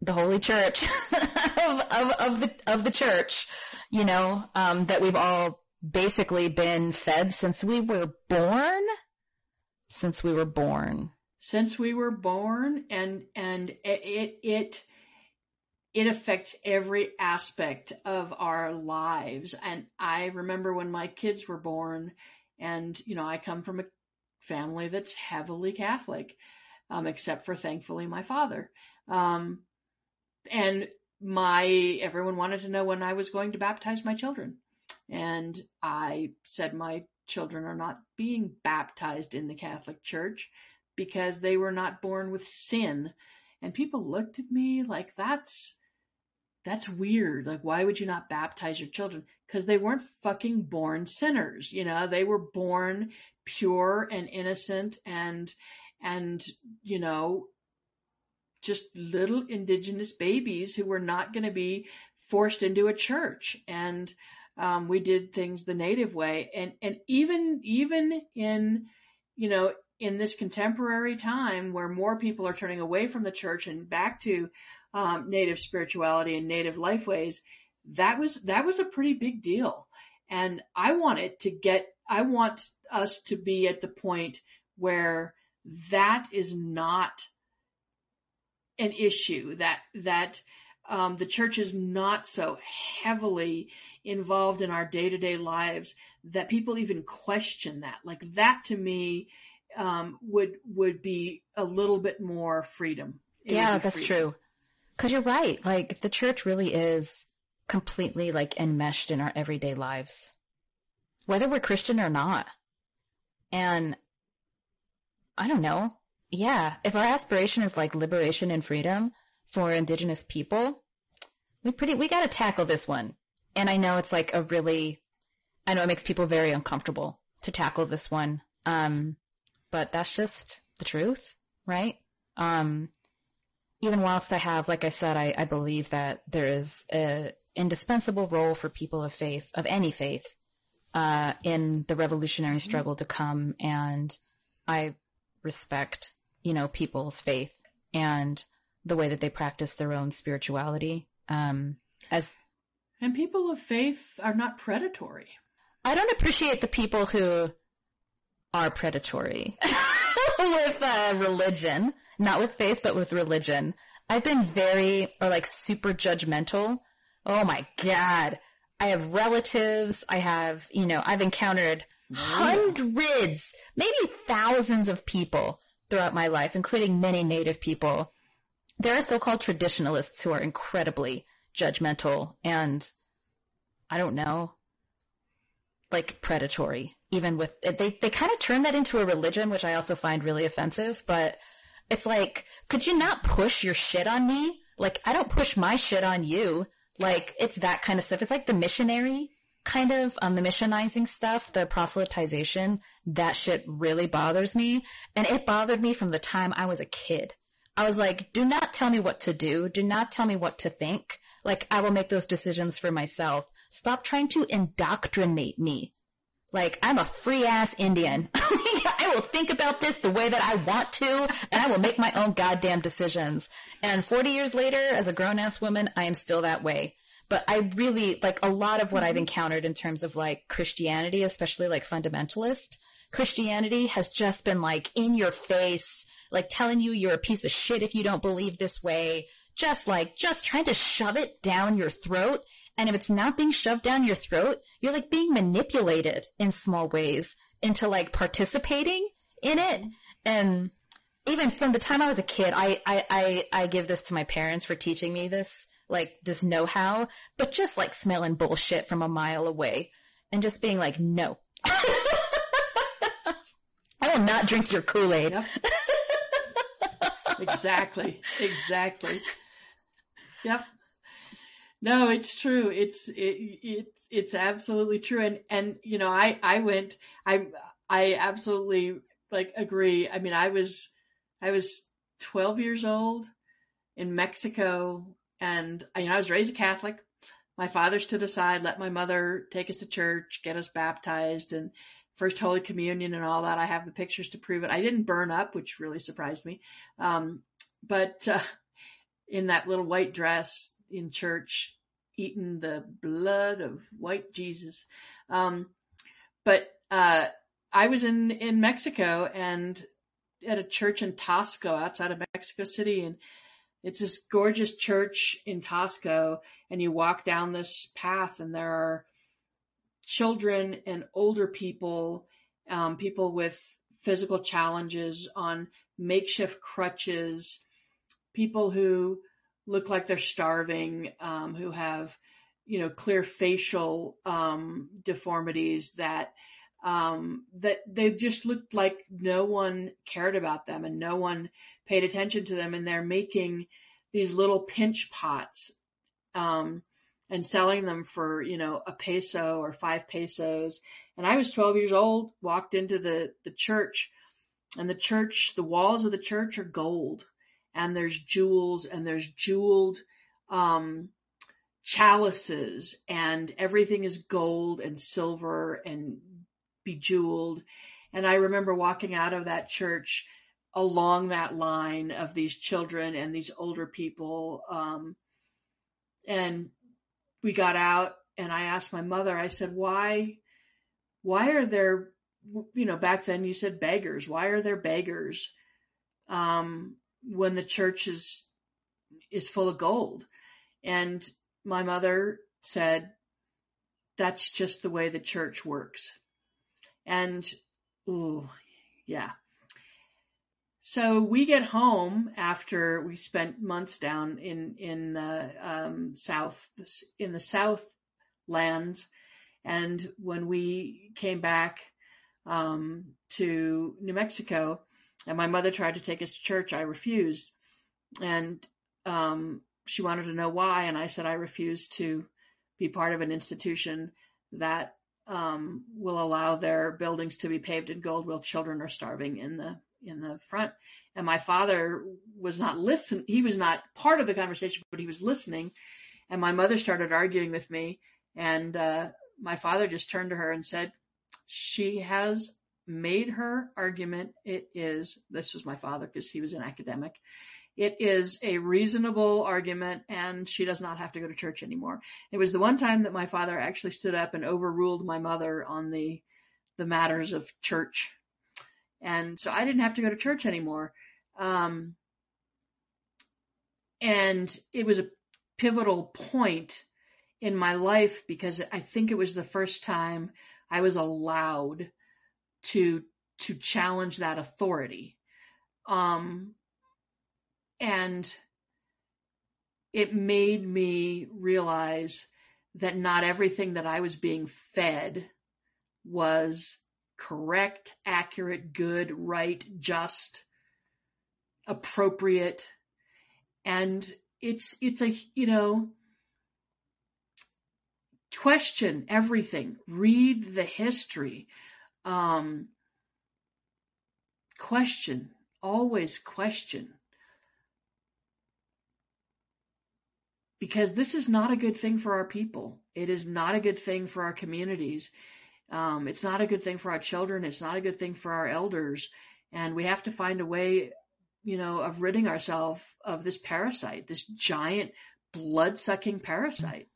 the Holy Church of, of, of, the of the church, you know, um, that we've all basically been fed since we were born. Since we were born. Since we were born, and and it it it affects every aspect of our lives. And I remember when my kids were born and, you know, I come from a family that's heavily Catholic, um, except for thankfully my father. Um, and my, everyone wanted to know when I was going to baptize my children. And I said my children are not being baptized in the Catholic Church because they were not born with sin. And people looked at me like that's, that's weird. Like, why would you not baptize your children? Because they weren't fucking born sinners. You know, they were born pure and innocent and, and, you know, just little indigenous babies who were not going to be forced into a church and um, we did things the native way and and even even in you know in this contemporary time where more people are turning away from the church and back to um, native spirituality and native life ways that was that was a pretty big deal and i want it to get i want us to be at the point where that is not an issue that that um, the church is not so heavily involved in our day to day lives that people even question that. Like that to me um, would would be a little bit more freedom. It yeah, that's freedom. true. Because you're right. Like the church really is completely like enmeshed in our everyday lives, whether we're Christian or not. And I don't know. Yeah, if our aspiration is like liberation and freedom for indigenous people, we pretty we got to tackle this one. And I know it's like a really I know it makes people very uncomfortable to tackle this one. Um but that's just the truth, right? Um even whilst I have, like I said, I, I believe that there is a indispensable role for people of faith, of any faith, uh, in the revolutionary struggle to come. And I respect you know, people's faith and the way that they practice their own spirituality. Um, as and people of faith are not predatory. I don't appreciate the people who are predatory with uh, religion, not with faith, but with religion. I've been very, or like super judgmental. Oh my God. I have relatives. I have, you know, I've encountered hundreds, maybe thousands of people throughout my life, including many Native people, there are so-called traditionalists who are incredibly judgmental and I don't know, like predatory. Even with they they kind of turn that into a religion, which I also find really offensive. But it's like, could you not push your shit on me? Like I don't push my shit on you. Like it's that kind of stuff. It's like the missionary kind of um, the missionizing stuff, the proselytization, that shit really bothers me. And it bothered me from the time I was a kid. I was like, do not tell me what to do. Do not tell me what to think. Like, I will make those decisions for myself. Stop trying to indoctrinate me. Like, I'm a free ass Indian. I will think about this the way that I want to, and I will make my own goddamn decisions. And 40 years later, as a grown ass woman, I am still that way. But I really, like a lot of what I've mm-hmm. encountered in terms of like Christianity, especially like fundamentalist Christianity has just been like in your face, like telling you you're a piece of shit if you don't believe this way. Just like, just trying to shove it down your throat. And if it's not being shoved down your throat, you're like being manipulated in small ways into like participating in it. And even from the time I was a kid, I, I, I, I give this to my parents for teaching me this like this know-how, but just like smelling bullshit from a mile away and just being like, no. I will not drink your Kool-Aid. Yep. exactly. Exactly. Yep. No, it's true. It's it, it's it's absolutely true. And and you know, I I went I I absolutely like agree. I mean, I was I was 12 years old in Mexico and you know, I was raised a Catholic. My father stood aside, let my mother take us to church, get us baptized and first Holy Communion and all that. I have the pictures to prove it. I didn't burn up, which really surprised me. Um, but, uh, in that little white dress in church, eating the blood of white Jesus. Um, but, uh, I was in, in Mexico and at a church in Taxco outside of Mexico City and it's this gorgeous church in Taxco, and you walk down this path and there are children and older people, um, people with physical challenges on makeshift crutches, people who look like they're starving, um, who have, you know, clear facial, um, deformities that, um, that they just looked like no one cared about them and no one paid attention to them and they're making these little pinch pots, um, and selling them for, you know, a peso or five pesos. And I was 12 years old, walked into the, the church and the church, the walls of the church are gold and there's jewels and there's jeweled, um, chalices and everything is gold and silver and bejeweled. And I remember walking out of that church along that line of these children and these older people. Um, and we got out and I asked my mother, I said, why, why are there, you know, back then you said beggars. Why are there beggars? Um, when the church is, is full of gold. And my mother said, that's just the way the church works. And, ooh, yeah. So we get home after we spent months down in, in the, um, south, in the south lands. And when we came back, um, to New Mexico and my mother tried to take us to church, I refused. And, um, she wanted to know why. And I said, I refuse to be part of an institution that um, will allow their buildings to be paved in gold while children are starving in the in the front. And my father was not listen. He was not part of the conversation, but he was listening. And my mother started arguing with me, and uh, my father just turned to her and said, "She has made her argument. It is this was my father because he was an academic. It is a reasonable argument and she does not have to go to church anymore. It was the one time that my father actually stood up and overruled my mother on the, the matters of church. And so I didn't have to go to church anymore. Um, and it was a pivotal point in my life because I think it was the first time I was allowed to, to challenge that authority. Um, and it made me realize that not everything that I was being fed was correct, accurate, good, right, just, appropriate. And it's, it's a, you know, question everything, read the history, um, question, always question. because this is not a good thing for our people. It is not a good thing for our communities. Um, it's not a good thing for our children. It's not a good thing for our elders. And we have to find a way, you know, of ridding ourselves of this parasite, this giant blood sucking parasite.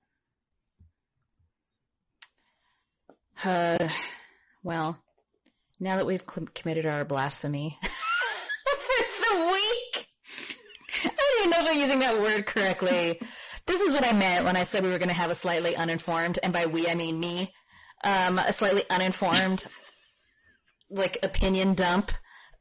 Uh, well, now that we've committed our blasphemy. For the week, I don't even know if I'm using that word correctly. This is what I meant when I said we were going to have a slightly uninformed, and by we I mean me, um, a slightly uninformed, like opinion dump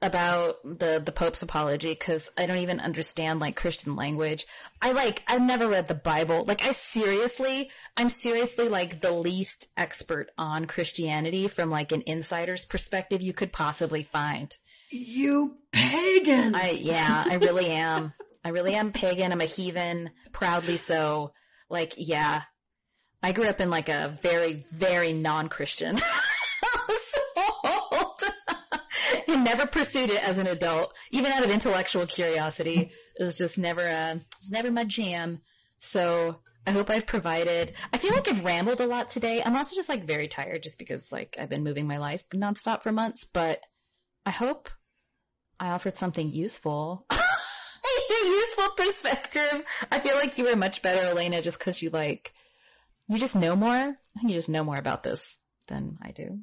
about the the Pope's apology because I don't even understand like Christian language. I like I've never read the Bible. Like I seriously, I'm seriously like the least expert on Christianity from like an insider's perspective you could possibly find. You pagan. I yeah, I really am. I really am pagan. I'm a heathen, proudly so. Like, yeah. I grew up in like a very, very non-Christian and never pursued it as an adult, even out of intellectual curiosity. It was just never, uh, never my jam. So I hope I've provided. I feel like I've rambled a lot today. I'm also just like very tired just because like I've been moving my life nonstop for months, but I hope I offered something useful. a useful perspective. I feel like you were much better, Elena, just because you like, you just know more. I think you just know more about this than I do.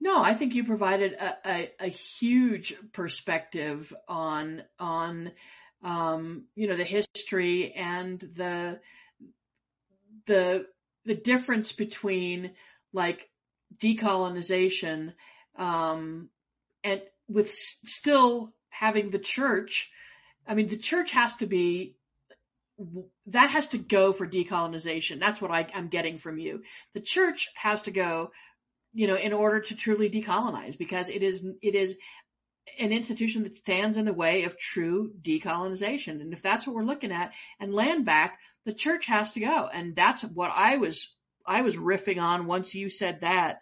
No, I think you provided a, a, a huge perspective on on um, you know the history and the the the difference between like decolonization um, and with still having the church, I mean, the church has to be, that has to go for decolonization. That's what I, I'm getting from you. The church has to go, you know, in order to truly decolonize because it is, it is an institution that stands in the way of true decolonization. And if that's what we're looking at and land back, the church has to go. And that's what I was, I was riffing on once you said that.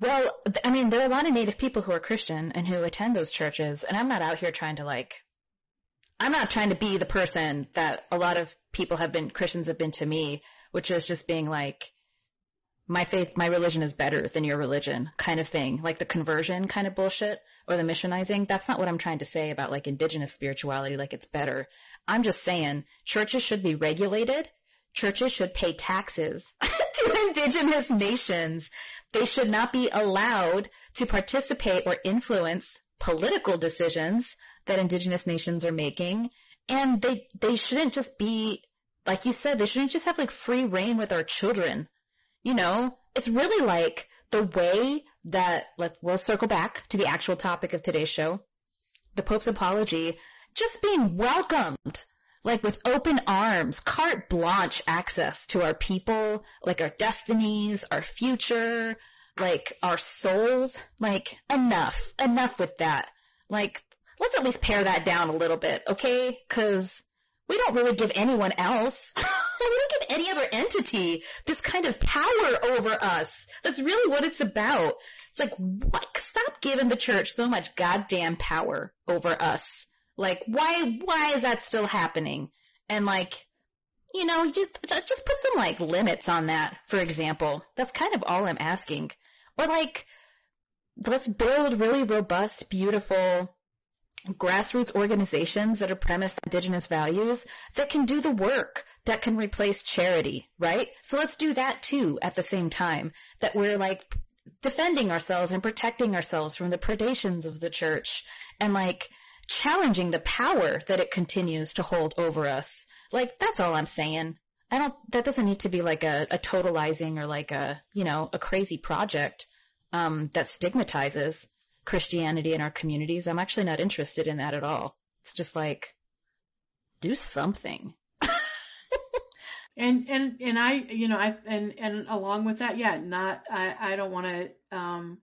Well, I mean, there are a lot of Native people who are Christian and who attend those churches, and I'm not out here trying to like I'm not trying to be the person that a lot of people have been, Christians have been to me, which is just being like, my faith, my religion is better than your religion kind of thing. Like the conversion kind of bullshit or the missionizing. That's not what I'm trying to say about like indigenous spirituality, like it's better. I'm just saying churches should be regulated. Churches should pay taxes to indigenous nations. They should not be allowed to participate or influence political decisions that indigenous nations are making. And they, they shouldn't just be, like you said, they shouldn't just have like free reign with our children. You know, it's really like the way that, let, we'll circle back to the actual topic of today's show. The Pope's apology, just being welcomed, like with open arms, carte blanche access to our people, like our destinies, our future, like our souls, like enough, enough with that. Like, let's at least pare that down a little bit, okay? Cause we don't really give anyone else, we don't give any other entity this kind of power over us. That's really what it's about. It's like, what? Stop giving the church so much goddamn power over us. Like, why, why is that still happening? And like, you know, just, just put some like limits on that, for example. That's kind of all I'm asking. Or like, let's build really robust, beautiful grassroots organizations that are premised on indigenous values that can do the work that can replace charity, right? So let's do that too at the same time that we're like defending ourselves and protecting ourselves from the predations of the church and like challenging the power that it continues to hold over us. Like that's all I'm saying. I don't, that doesn't need to be like a, a totalizing or like a, you know, a crazy project, um, that stigmatizes Christianity in our communities. I'm actually not interested in that at all. It's just like, do something. and, and, and I, you know, I, and, and along with that, yeah, not, I, I don't want to, um,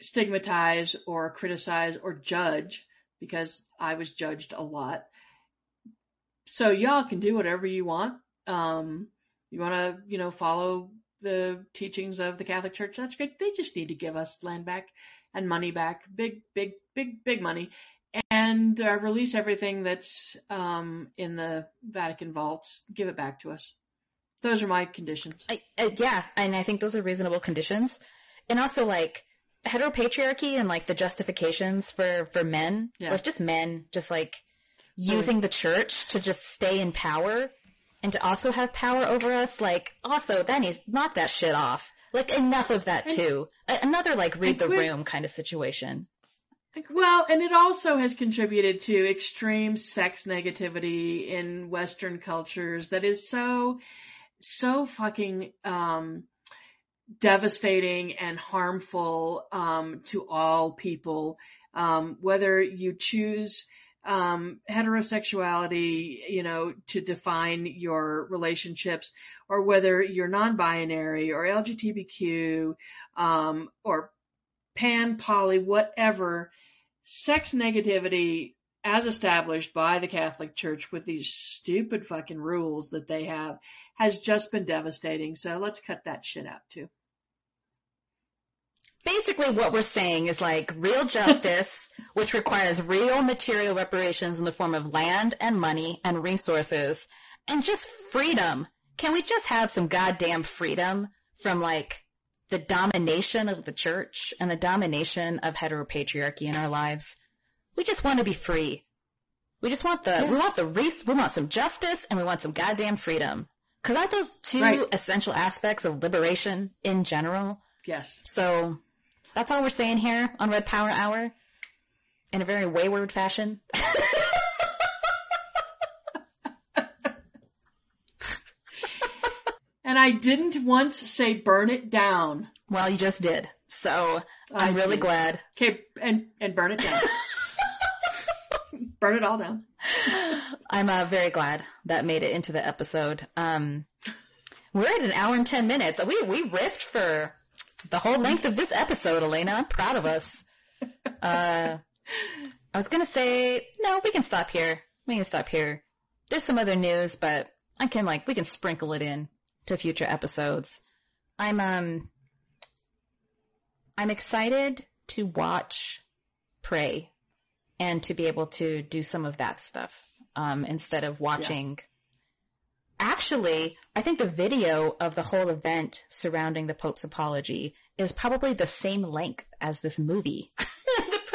stigmatize or criticize or judge because I was judged a lot so y'all can do whatever you want. Um, you want to, you know, follow the teachings of the Catholic Church. That's great. They just need to give us land back and money back, big, big, big, big money, and uh, release everything that's um, in the Vatican vaults. Give it back to us. Those are my conditions. I, uh, yeah, and I think those are reasonable conditions. And also, like heteropatriarchy and like the justifications for for men, yeah. or just men, just like using the church to just stay in power and to also have power over us, like, also, that needs, knock that shit off. Like, enough of that too. Another, like, read the room kind of situation. Well, and it also has contributed to extreme sex negativity in Western cultures that is so, so fucking, um, devastating and harmful, um, to all people. Um, whether you choose um, heterosexuality, you know, to define your relationships, or whether you're non-binary or LGBTQ, um, or pan, poly, whatever, sex negativity as established by the Catholic Church with these stupid fucking rules that they have has just been devastating. So let's cut that shit out too basically what we're saying is like real justice, which requires real material reparations in the form of land and money and resources and just freedom. Can we just have some goddamn freedom from like the domination of the church and the domination of heteropatriarchy in our lives? We just want to be free. We just want the, yes. we want the res- we want some justice and we want some goddamn freedom. Cause aren't those two right. essential aspects of liberation in general? Yes. So that's all we're saying here on Red Power Hour in a very wayward fashion. and I didn't once say burn it down. Well, you just did. So I'm I really did. glad. Okay, and and burn it down. burn it all down. I'm uh, very glad that made it into the episode. Um, we're at an hour and ten minutes. We we riffed for the whole length of this episode, Elena. I'm proud of us. Uh, I was gonna say, no, we can stop here. We can stop here. There's some other news, but I can like, we can sprinkle it in to future episodes. I'm, um, I'm excited to watch Prey and to be able to do some of that stuff um, instead of watching. Actually, I think the video of the whole event surrounding the Pope's apology is probably the same length as this movie.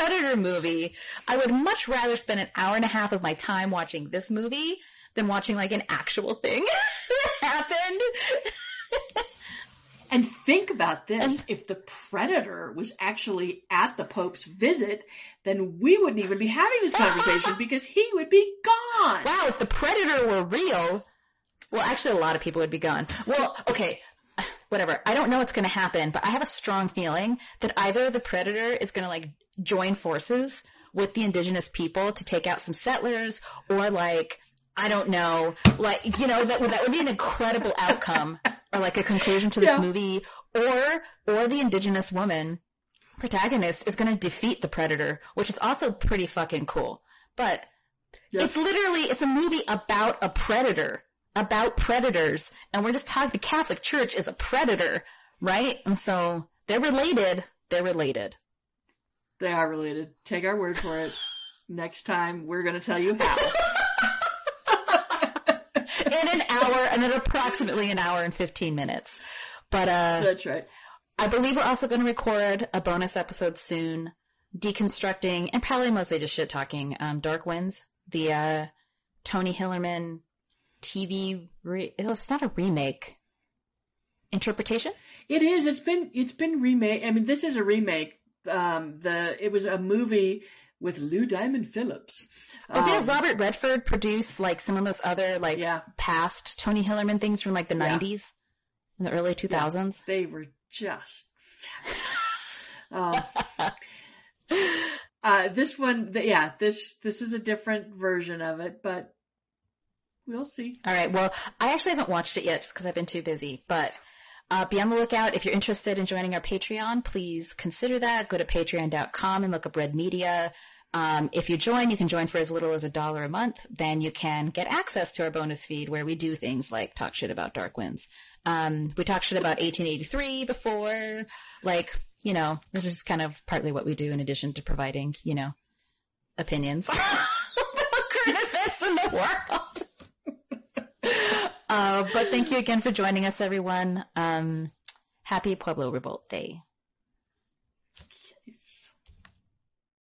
Predator movie. I would much rather spend an hour and a half of my time watching this movie than watching like an actual thing that happened. And think about this. if the predator was actually at the Pope's visit, then we wouldn't even be having this conversation because he would be gone. Wow, if the predator were real, well, actually a lot of people would be gone. Well, okay, whatever. I don't know what's going to happen, but I have a strong feeling that either the predator is going to like join forces with the indigenous people to take out some settlers or like I don't know, like you know that would that would be an incredible outcome or like a conclusion to this Yeah. movie or or the indigenous woman protagonist is going to defeat the predator, which is also pretty fucking cool. But Yep. it's literally it's a movie about a predator, about predators, and we're just talking the Catholic Church is a predator, right? And so they're related. They're related. They are related. Take our word for it. Next time we're going to tell you how. In an hour, and then approximately an hour and 15 minutes. But, uh, That's right. I believe we're also going to record a bonus episode soon, deconstructing and probably mostly just shit talking. Um, Dark Winds, the uh, Tony Hillerman TV. Re- it was not a remake. Interpretation. It is. It's been. It's been remade. I mean, this is a remake. Um, the it was a movie with Lou Diamond Phillips. Oh, didn't Um, Robert Redford produce like some of those other like Yeah, past Tony Hillerman things from like the Yeah. 90s in the early 2000s? they were just fabulous. um, uh, this one, th- yeah, this this is a different version of it, but we'll see. All right. Well, I actually haven't watched it yet just because I've been too busy, but uh, be on the lookout. If you're interested in joining our Patreon, please consider that. Go to patreon.com and look up Red Media. Um, if you join, you can join for as little as a dollar a month. Then you can get access to our bonus feed where we do things like talk shit about Dark Winds. Um, we talked shit about 1883 before. Like, you know, this is kind of partly what we do in addition to providing, you know, opinions about current events in the world. Uh, but thank you again for joining us, everyone. Um, happy Pueblo Revolt Day.